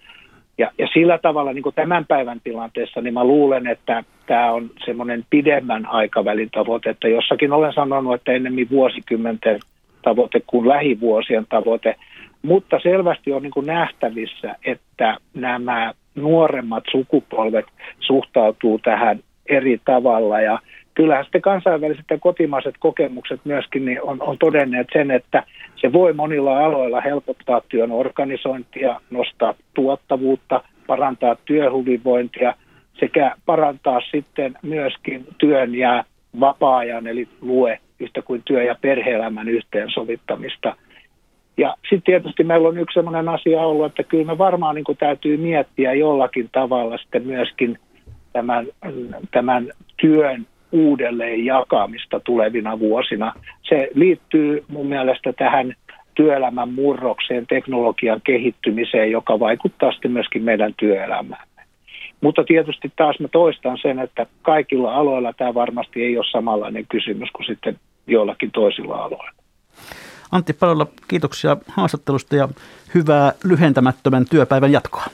ja, ja sillä tavalla niin kuin tämän päivän tilanteessa, niin mä luulen, että tämä on semmoinen pidemmän aikavälin tavoite, että jossakin olen sanonut, että ennemmin vuosikymmenten tavoite kuin lähivuosien tavoite, mutta selvästi on niin kuin nähtävissä, että nämä nuoremmat sukupolvet suhtautuu tähän eri tavalla ja kyllähän sitten kansainväliset ja kotimaiset kokemukset myöskin niin on, on todenneet sen, että se voi monilla aloilla helpottaa työn organisointia, nostaa tuottavuutta, parantaa työhyvinvointia sekä parantaa sitten myöskin työn ja vapaa-ajan eli lue yhtä kuin työ- ja perhe-elämän yhteensovittamista. Ja sitten tietysti meillä on yksi sellainen asia ollut, että kyllä me varmaan niin täytyy miettiä jollakin tavalla sitten myöskin tämän, tämän työn uudelleen jakamista tulevina vuosina. Se liittyy mun mielestä tähän työelämän murrokseen, teknologian kehittymiseen, joka vaikuttaa sitten myöskin meidän työelämään. Mutta tietysti taas mä toistan sen, että kaikilla aloilla tämä varmasti ei ole samanlainen kysymys kuin sitten joillakin toisilla aloilla. Antti Palolla, kiitoksia haastattelusta ja hyvää lyhentämättömän työpäivän jatkoa.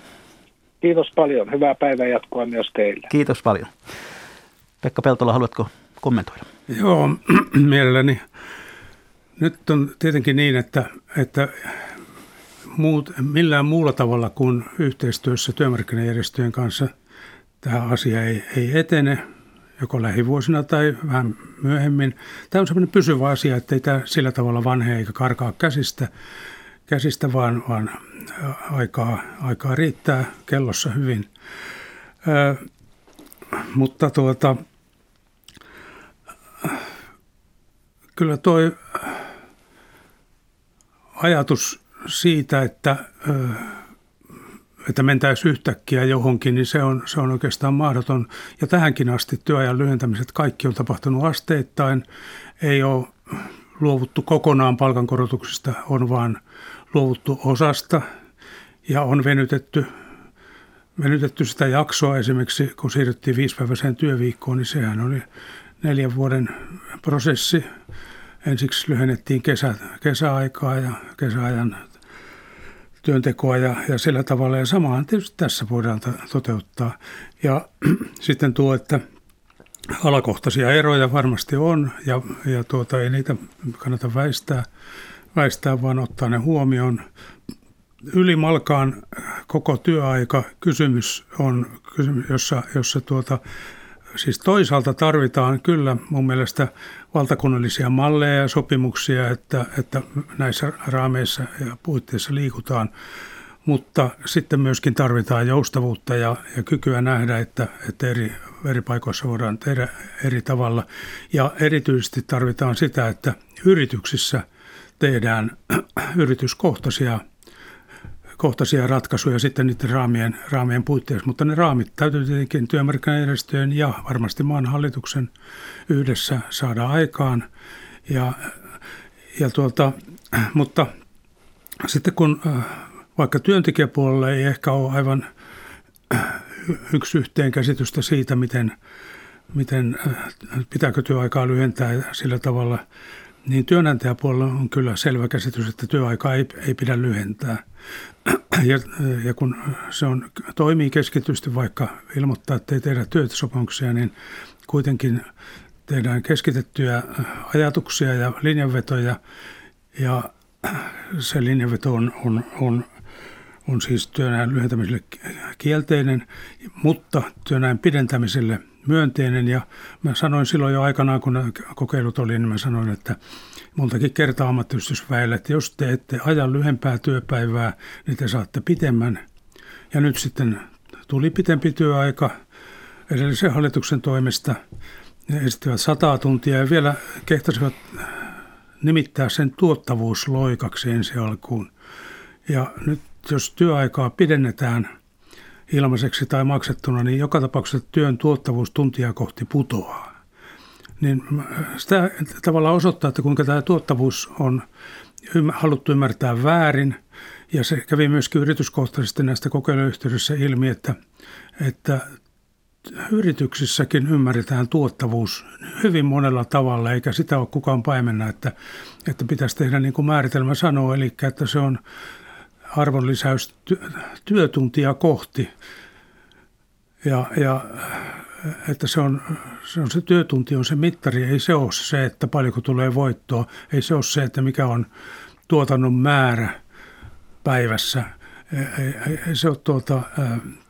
Kiitos paljon. Hyvää päivän jatkoa myös teille. Kiitos paljon. Pekka Peltola, haluatko kommentoida? Joo, *clears throat* mielelläni. Nyt on tietenkin niin, että, että muut, millään muulla tavalla kuin yhteistyössä työmarkkinajärjestöjen kanssa tämä asia ei, ei etene, joko lähivuosina tai vähän myöhemmin. Tämä on sellainen pysyvä asia, että ei tämä sillä tavalla vanhe eikä karkaa käsistä, käsistä vaan, vaan aikaa, aikaa riittää kellossa hyvin. Ö, mutta tuota, kyllä toi ajatus siitä, että että mentäisiin yhtäkkiä johonkin, niin se on, se on oikeastaan mahdoton. Ja tähänkin asti työajan lyhentämiset kaikki on tapahtunut asteittain. Ei ole luovuttu kokonaan palkankorotuksista, on vaan luovuttu osasta ja on venytetty, venytetty sitä jaksoa esimerkiksi, kun siirryttiin viisipäiväiseen työviikkoon, niin sehän oli neljän vuoden prosessi. Ensiksi lyhennettiin kesä, kesäaikaa ja kesäajan työntekoa ja, ja sillä tavalla. Ja samaan tietysti tässä voidaan toteuttaa. Ja *clears throat* sitten tuo, että alakohtaisia eroja varmasti on ja, ja tuota, ei niitä kannata väistää, väistää, vaan ottaa ne huomioon. Ylimalkaan koko työaika kysymys on, jossa, jossa tuota, siis toisaalta tarvitaan kyllä mun mielestä valtakunnallisia malleja ja sopimuksia, että, että näissä raameissa ja puitteissa liikutaan, mutta sitten myöskin tarvitaan joustavuutta ja, ja kykyä nähdä, että, että eri, eri paikoissa voidaan tehdä eri tavalla. Ja erityisesti tarvitaan sitä, että yrityksissä tehdään yrityskohtaisia kohtaisia ratkaisuja sitten niiden raamien, raamien puitteissa, mutta ne raamit täytyy tietenkin työmarkkinajärjestöjen ja varmasti maan hallituksen yhdessä saada aikaan. Ja, ja tuota, mutta sitten kun äh, vaikka työntekijäpuolella ei ehkä ole aivan äh, yksi yhteen käsitystä siitä, miten, miten äh, pitääkö työaikaa lyhentää sillä tavalla, niin työnantajapuolella on kyllä selvä käsitys, että työaikaa ei, ei pidä lyhentää. *clears throat* Ja, ja kun se on, toimii keskitysti, vaikka ilmoittaa, että ei tehdä työsopimuksia, niin kuitenkin tehdään keskitettyjä ajatuksia ja linjanvetoja. Ja se linjanveto on, on, on, on siis työnäin lyhentämiselle kielteinen, mutta työnäin pidentämiselle myönteinen. Ja mä sanoin silloin jo aikanaan, kun kokeilut oli, niin mä sanoin, että montakin kertaa ammattiyhdistysväelle, että jos te ette aja lyhempää työpäivää, niin te saatte pitemmän. Ja nyt sitten tuli pitempi työaika edellisen hallituksen toimesta. Ne esittivät sataa tuntia ja vielä kehtasivat nimittää sen tuottavuusloikaksi ensi alkuun. Ja nyt jos työaikaa pidennetään ilmaiseksi tai maksettuna, niin joka tapauksessa työn tuottavuus tuntia kohti putoaa niin sitä tavallaan osoittaa, että kuinka tämä tuottavuus on haluttu ymmärtää väärin. Ja se kävi myöskin yrityskohtaisesti näistä kokeiluyhteydessä ilmi, että, että yrityksissäkin ymmärretään tuottavuus hyvin monella tavalla, eikä sitä ole kukaan paimenna, että, että pitäisi tehdä niin kuin määritelmä sanoo, eli että se on arvonlisäys työtuntia kohti. Ja, ja että se on, se on se työtunti on se mittari, ei se ole se, että paljonko tulee voittoa, ei se ole se, että mikä on tuotannon määrä päivässä. Ei, ei, ei se ole tuota,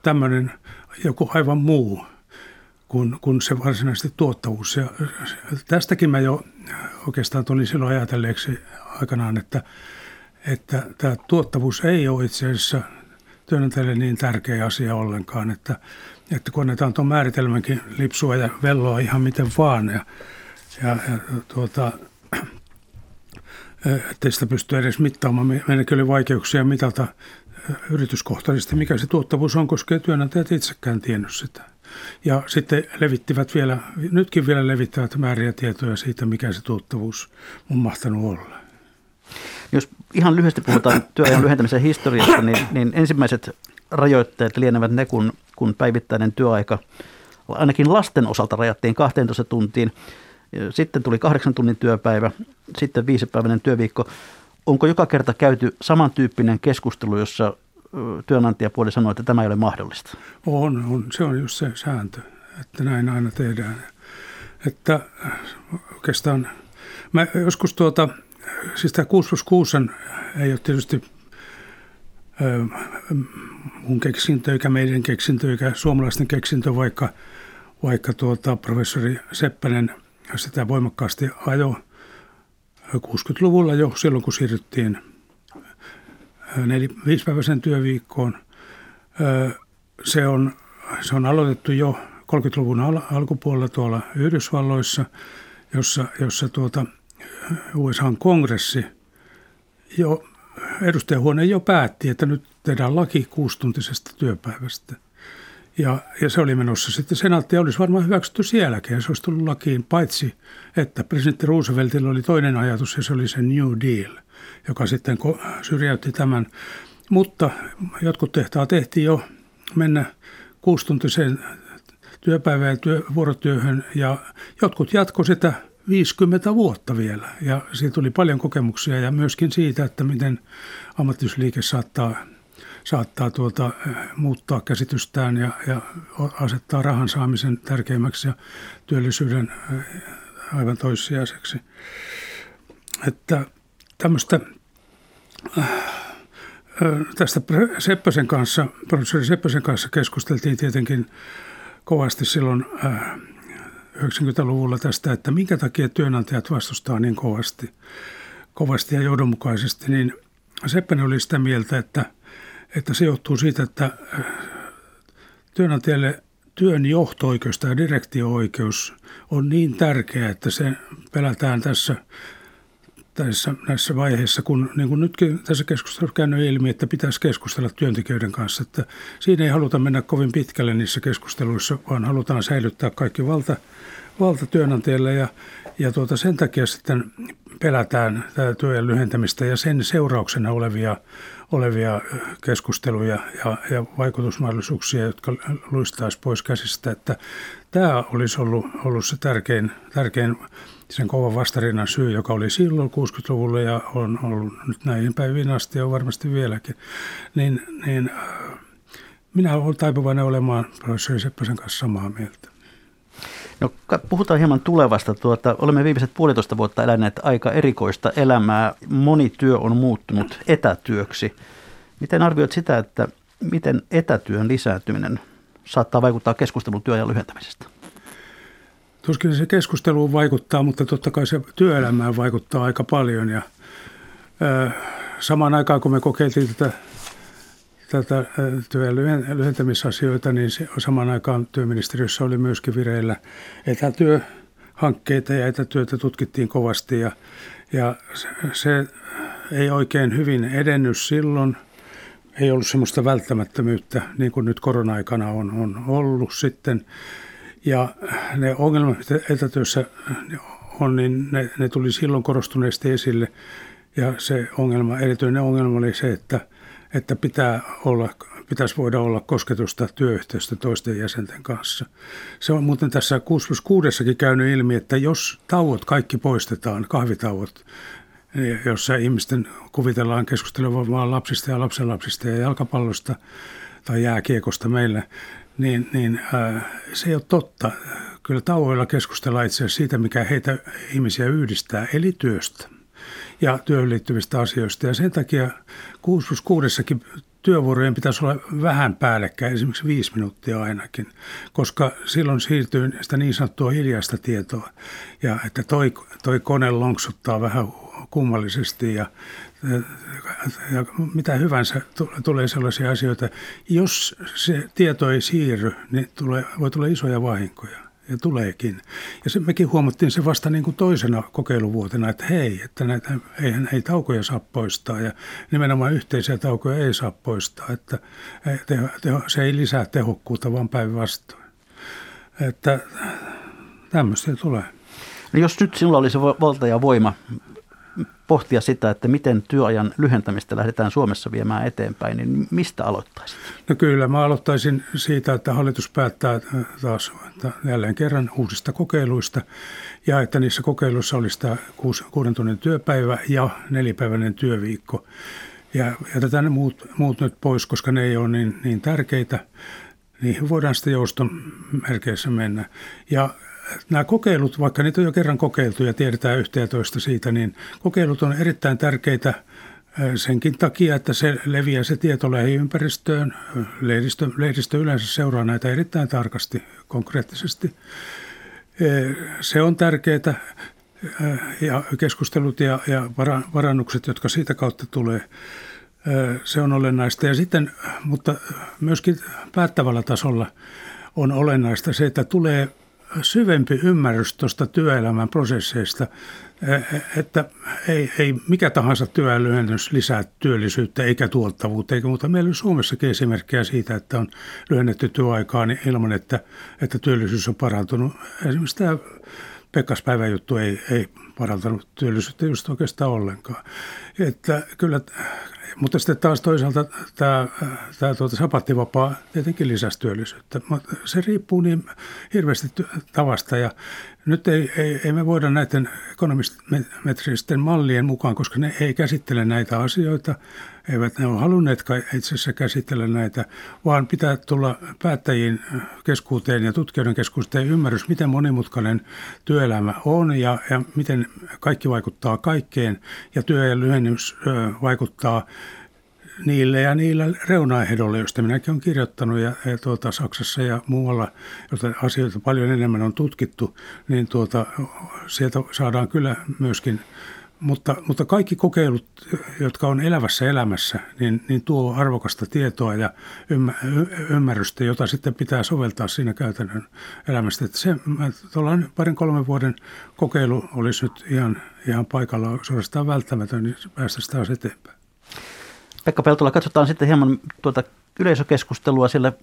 tämmöinen joku aivan muu kuin, kuin se varsinaisesti tuottavuus. Ja tästäkin mä jo oikeastaan tulin silloin ajatelleeksi aikanaan, että, että tämä tuottavuus ei ole itse asiassa työnantajalle niin tärkeä asia ollenkaan, että että kun annetaan tuon määritelmänkin lipsua ja velloa ihan miten vaan. Ja, ja, ja tuota, *clears throat* ettei sitä pysty edes mittaamaan. Meilläkin oli vaikeuksia mitata yrityskohtaisesti, mikä se tuottavuus on, koska työnantajat itsekään tiennyt sitä. Ja sitten levittivät vielä, nytkin vielä levittävät määriä tietoja siitä, mikä se tuottavuus on mahtanut olla. Jos ihan lyhyesti puhutaan *coughs* työajan lyhentämisen historiasta, niin, niin ensimmäiset rajoitteet lienevät ne, kun, kun päivittäinen työaika ainakin lasten osalta rajattiin 12 tuntiin. Sitten tuli kahdeksan tunnin työpäivä, sitten viisipäiväinen työviikko. Onko joka kerta käyty samantyyppinen keskustelu, jossa työnantajapuoli sanoi, että tämä ei ole mahdollista? On, on. se on just se sääntö, että näin aina tehdään. Että oikeastaan, mä joskus tuota, siis tämä 6 plus 6 ei ole tietysti mun keksintö eikä meidän keksintö eikä suomalaisten keksintö, vaikka, vaikka tuota, professori Seppänen sitä voimakkaasti ajo 60-luvulla jo silloin, kun siirryttiin viisipäiväisen työviikkoon. Se on, se on aloitettu jo 30-luvun al- alkupuolella tuolla Yhdysvalloissa, jossa, jossa tuota, USAn kongressi jo edustajahuone jo päätti, että nyt tehdään laki kuustuntisesta työpäivästä. Ja, ja se oli menossa sitten senaatti olisi varmaan hyväksytty sielläkin. Se olisi tullut lakiin, paitsi että presidentti Rooseveltilla oli toinen ajatus ja se oli se New Deal, joka sitten syrjäytti tämän. Mutta jotkut tehtaa tehtiin jo mennä kuustuntiseen työpäivään ja työ, vuorotyöhön ja jotkut jatko sitä 50 vuotta vielä. Ja siitä tuli paljon kokemuksia ja myöskin siitä, että miten ammattiyhdysliike saattaa saattaa tuota, eh, muuttaa käsitystään ja, ja asettaa rahan saamisen tärkeimmäksi ja työllisyyden eh, aivan toissijaiseksi. Että tämmöistä eh, tästä Seppäsen kanssa, professori Seppäsen kanssa keskusteltiin tietenkin kovasti silloin 90-luvulla tästä, että minkä takia työnantajat vastustaa niin kovasti, kovasti ja johdonmukaisesti, niin Seppänen oli sitä mieltä, että – että se johtuu siitä, että äh, työnantajalle työn johto-oikeus tai direktio-oikeus on niin tärkeä, että se pelätään tässä, tässä näissä vaiheissa, kun niin kuin nytkin tässä keskustelussa käynyt ilmi, että pitäisi keskustella työntekijöiden kanssa. Että siinä ei haluta mennä kovin pitkälle niissä keskusteluissa, vaan halutaan säilyttää kaikki valta, valta työnantajalle ja, ja tuota, sen takia sitten pelätään työn lyhentämistä ja sen seurauksena olevia olevia keskusteluja ja, ja vaikutusmahdollisuuksia, jotka luistaisi pois käsistä. Että tämä olisi ollut, ollut se tärkein, tärkein sen kovan vastarinnan syy, joka oli silloin 60-luvulla ja on ollut nyt näihin päiviin asti ja varmasti vieläkin. Niin, niin minä olen taipuvainen olemaan professori Seppäsen kanssa samaa mieltä. No, puhutaan hieman tulevasta. Tuota, olemme viimeiset puolitoista vuotta eläneet aika erikoista elämää. Moni työ on muuttunut etätyöksi. Miten arvioit sitä, että miten etätyön lisääntyminen saattaa vaikuttaa keskustelun työajan lyhentämisestä? Tuskin se keskusteluun vaikuttaa, mutta totta kai se työelämään vaikuttaa aika paljon. Ja, samaan aikaan, kun me kokeiltiin tätä tätä työn lyhentämisasioita, niin se, samaan aikaan työministeriössä oli myöskin vireillä etätyöhankkeita ja etätyötä tutkittiin kovasti ja, ja se, ei oikein hyvin edennyt silloin. Ei ollut semmoista välttämättömyyttä, niin kuin nyt korona-aikana on, on ollut sitten. Ja ne ongelmat, mitä etätyössä on, niin ne, ne tuli silloin korostuneesti esille. Ja se ongelma, erityinen ongelma oli se, että – että pitää olla, pitäisi voida olla kosketusta työyhteisöstä toisten jäsenten kanssa. Se on muuten tässä 6 plus 6 käynyt ilmi, että jos tauot kaikki poistetaan, kahvitauot, jossa ihmisten kuvitellaan keskustelevan vain lapsista ja lapsenlapsista ja jalkapallosta tai jääkiekosta meillä, niin, niin äh, se ei ole totta. Kyllä tauoilla keskustellaan itse asiassa siitä, mikä heitä ihmisiä yhdistää, eli työstä ja työhön liittyvistä asioista. Ja sen takia 6 plus 6 työvuorojen pitäisi olla vähän päällekkäin, esimerkiksi viisi minuuttia ainakin, koska silloin siirtyy sitä niin sanottua hiljaista tietoa. Ja että toi, toi kone lonksuttaa vähän kummallisesti ja, ja mitä hyvänsä tulee sellaisia asioita. Jos se tieto ei siirry, niin tulee, voi tulla isoja vahinkoja ja tuleekin. Ja se, mekin huomattiin se vasta niin kuin toisena kokeiluvuotena, että hei, että näitä, eihän ei taukoja saa poistaa ja nimenomaan yhteisiä taukoja ei saa poistaa, että teho, teho, se ei lisää tehokkuutta, vaan päinvastoin. Että tämmöistä tulee. No jos nyt sinulla olisi valta ja voima pohtia sitä, että miten työajan lyhentämistä lähdetään Suomessa viemään eteenpäin, niin mistä aloittaisit? No kyllä, mä aloittaisin siitä, että hallitus päättää taas jälleen kerran uusista kokeiluista ja että niissä kokeiluissa olisi tämä kuuden tunnin työpäivä ja nelipäiväinen työviikko. Ja jätetään ne muut, muut nyt pois, koska ne ei ole niin, niin tärkeitä. Niihin voidaan sitten jouston merkeissä mennä. Ja nämä kokeilut, vaikka niitä on jo kerran kokeiltu ja tiedetään yhtä ja toista siitä, niin kokeilut on erittäin tärkeitä senkin takia, että se leviää se tieto lähiympäristöön. Lehdistö, lehdistö yleensä seuraa näitä erittäin tarkasti, konkreettisesti. Se on tärkeää ja keskustelut ja, ja varannukset, jotka siitä kautta tulee, se on olennaista. Ja sitten, mutta myöskin päättävällä tasolla on olennaista se, että tulee syvempi ymmärrys tuosta työelämän prosesseista, e, e, että ei, ei mikä tahansa työlyhennys lisää työllisyyttä eikä tuottavuutta, eikä muuta. Meillä on Suomessakin esimerkkejä siitä, että on lyhennetty työaikaa niin ilman, että, että työllisyys on parantunut. Esimerkiksi tämä Pekkaspäivän juttu ei, ei parantanut työllisyyttä just oikeastaan ollenkaan. Että kyllä mutta sitten taas toisaalta tämä, tämä tuota sapattivapaa tietenkin lisäsi työllisyyttä. Se riippuu niin hirveästi tavasta ja nyt ei, ei, ei me voida näiden ekonomimetristen mallien mukaan, koska ne ei käsittele näitä asioita, eivät ne ole halunneetkaan itse asiassa käsitellä näitä, vaan pitää tulla päättäjiin keskuuteen ja tutkijoiden keskuuteen ymmärrys, miten monimutkainen työelämä on ja, ja miten kaikki vaikuttaa kaikkeen. Ja työajan lyhennys vaikuttaa niille ja niillä reunaehdoilla, joista minäkin olen kirjoittanut ja, ja tuota, Saksassa ja muualla, joita asioita paljon enemmän on tutkittu, niin tuota, sieltä saadaan kyllä myöskin mutta, mutta kaikki kokeilut, jotka on elävässä elämässä, niin, niin tuo arvokasta tietoa ja ymmärrystä, jota sitten pitää soveltaa siinä käytännön elämästä. Että se, tuollainen parin kolmen vuoden kokeilu olisi nyt ihan, ihan paikalla, suorastaan välttämätön, niin päästä taas eteenpäin. Pekka Peltola, katsotaan sitten hieman tuota yleisökeskustelua, sillä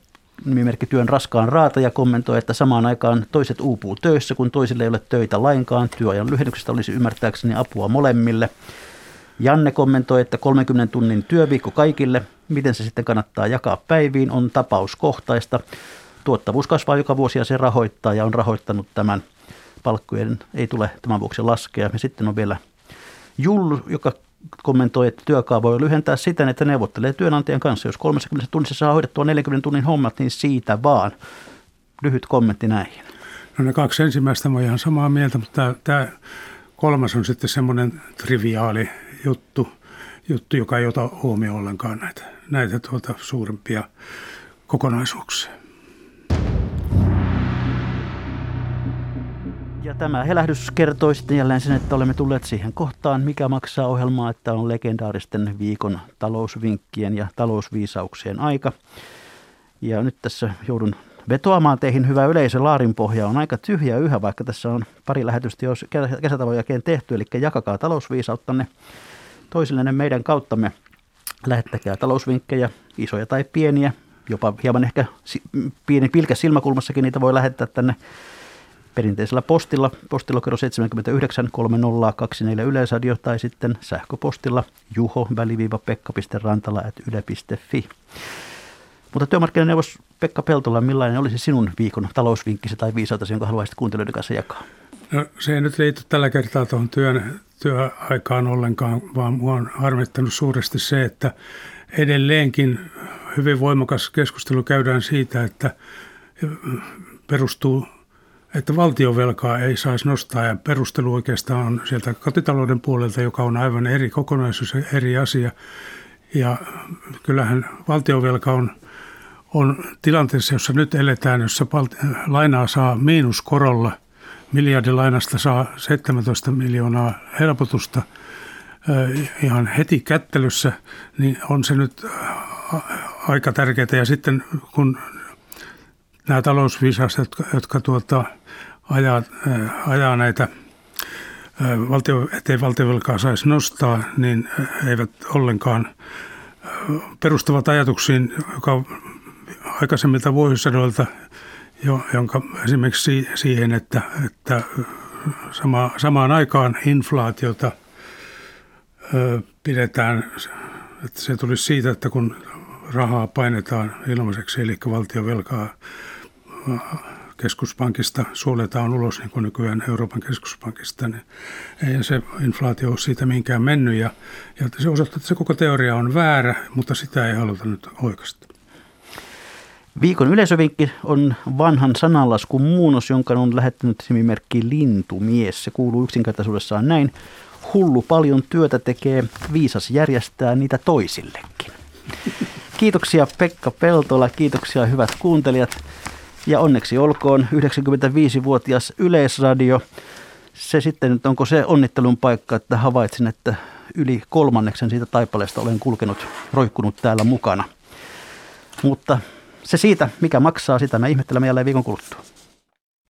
nimimerkki työn raskaan raata ja kommentoi, että samaan aikaan toiset uupuu töissä, kun toisille ei ole töitä lainkaan. Työajan lyhennyksestä olisi ymmärtääkseni apua molemmille. Janne kommentoi, että 30 tunnin työviikko kaikille, miten se sitten kannattaa jakaa päiviin, on tapauskohtaista. Tuottavuus kasvaa joka vuosi ja se rahoittaa ja on rahoittanut tämän. Palkkojen ei tule tämän vuoksi laskea. Ja sitten on vielä Jullu, joka kommentoi, että työkaa voi lyhentää siten, että neuvottelee työnantajan kanssa. Jos 30 tunnissa saa hoidettua 40 tunnin hommat, niin siitä vaan. Lyhyt kommentti näihin. No ne kaksi ensimmäistä mä ihan samaa mieltä, mutta tämä kolmas on sitten semmoinen triviaali juttu, juttu, joka ei ota huomioon ollenkaan näitä, näitä tuota suurimpia kokonaisuuksia. Ja tämä helähdys kertoi sitten jälleen sen, että olemme tulleet siihen kohtaan, mikä maksaa ohjelmaa, että on legendaaristen viikon talousvinkkien ja talousviisauksien aika. Ja nyt tässä joudun vetoamaan teihin hyvä yleisö. Laarin pohja on aika tyhjä yhä, vaikka tässä on pari lähetystä jo kesätavon jälkeen tehty. Eli jakakaa talousviisauttanne toisillenne meidän kauttamme. Lähettäkää talousvinkkejä, isoja tai pieniä, jopa hieman ehkä pieni pilkä silmäkulmassakin niitä voi lähettää tänne perinteisellä postilla, postilokero 79 3024 Yleisradio tai sitten sähköpostilla juho väliviiva pekka.rantala yle.fi. Mutta työmarkkinaneuvos Pekka Peltola, millainen olisi sinun viikon talousvinkkisi tai viisautasi, jonka haluaisit kuuntelijoiden kanssa jakaa? No, se ei nyt liity tällä kertaa tuohon työn, työaikaan ollenkaan, vaan minua on harmittanut suuresti se, että edelleenkin hyvin voimakas keskustelu käydään siitä, että perustuu että valtiovelkaa ei saisi nostaa ja perustelu oikeastaan on sieltä kotitalouden puolelta, joka on aivan eri kokonaisuus ja eri asia. Ja kyllähän valtiovelka on, on tilanteessa, jossa nyt eletään, jossa lainaa saa miinuskorolla, miljardilainasta saa 17 miljoonaa helpotusta ihan heti kättelyssä, niin on se nyt aika tärkeää. Ja sitten kun nämä talousviisaat, jotka, jotka tuota, ajaa, äh, ajaa näitä äh, valtio, ettei valtiovelkaa saisi nostaa, niin äh, eivät ollenkaan perustuvat ajatuksiin, joka aikaisemmilta vuosisadoilta, jo, jonka esimerkiksi siihen, että, että sama, samaan aikaan inflaatiota pidetään, että se tulisi siitä, että kun rahaa painetaan ilmaiseksi, eli valtion velkaa keskuspankista suljetaan ulos, niin kuin nykyään Euroopan keskuspankista, niin ei se inflaatio ole siitä minkään mennyt. Ja, ja se osoittaa, että se koko teoria on väärä, mutta sitä ei haluta nyt oikeasti. Viikon yleisövinkki on vanhan sananlaskun muunnos, jonka on lähettänyt nimimerkki Lintumies. Se kuuluu yksinkertaisuudessaan näin. Hullu paljon työtä tekee, viisas järjestää niitä toisillekin. Kiitoksia Pekka Peltola, kiitoksia hyvät kuuntelijat. Ja onneksi olkoon 95-vuotias Yleisradio. Se sitten, että onko se onnittelun paikka, että havaitsin, että yli kolmanneksen siitä taipaleesta olen kulkenut, roikkunut täällä mukana. Mutta se siitä, mikä maksaa, sitä me ihmettelemme jälleen viikon kuluttua.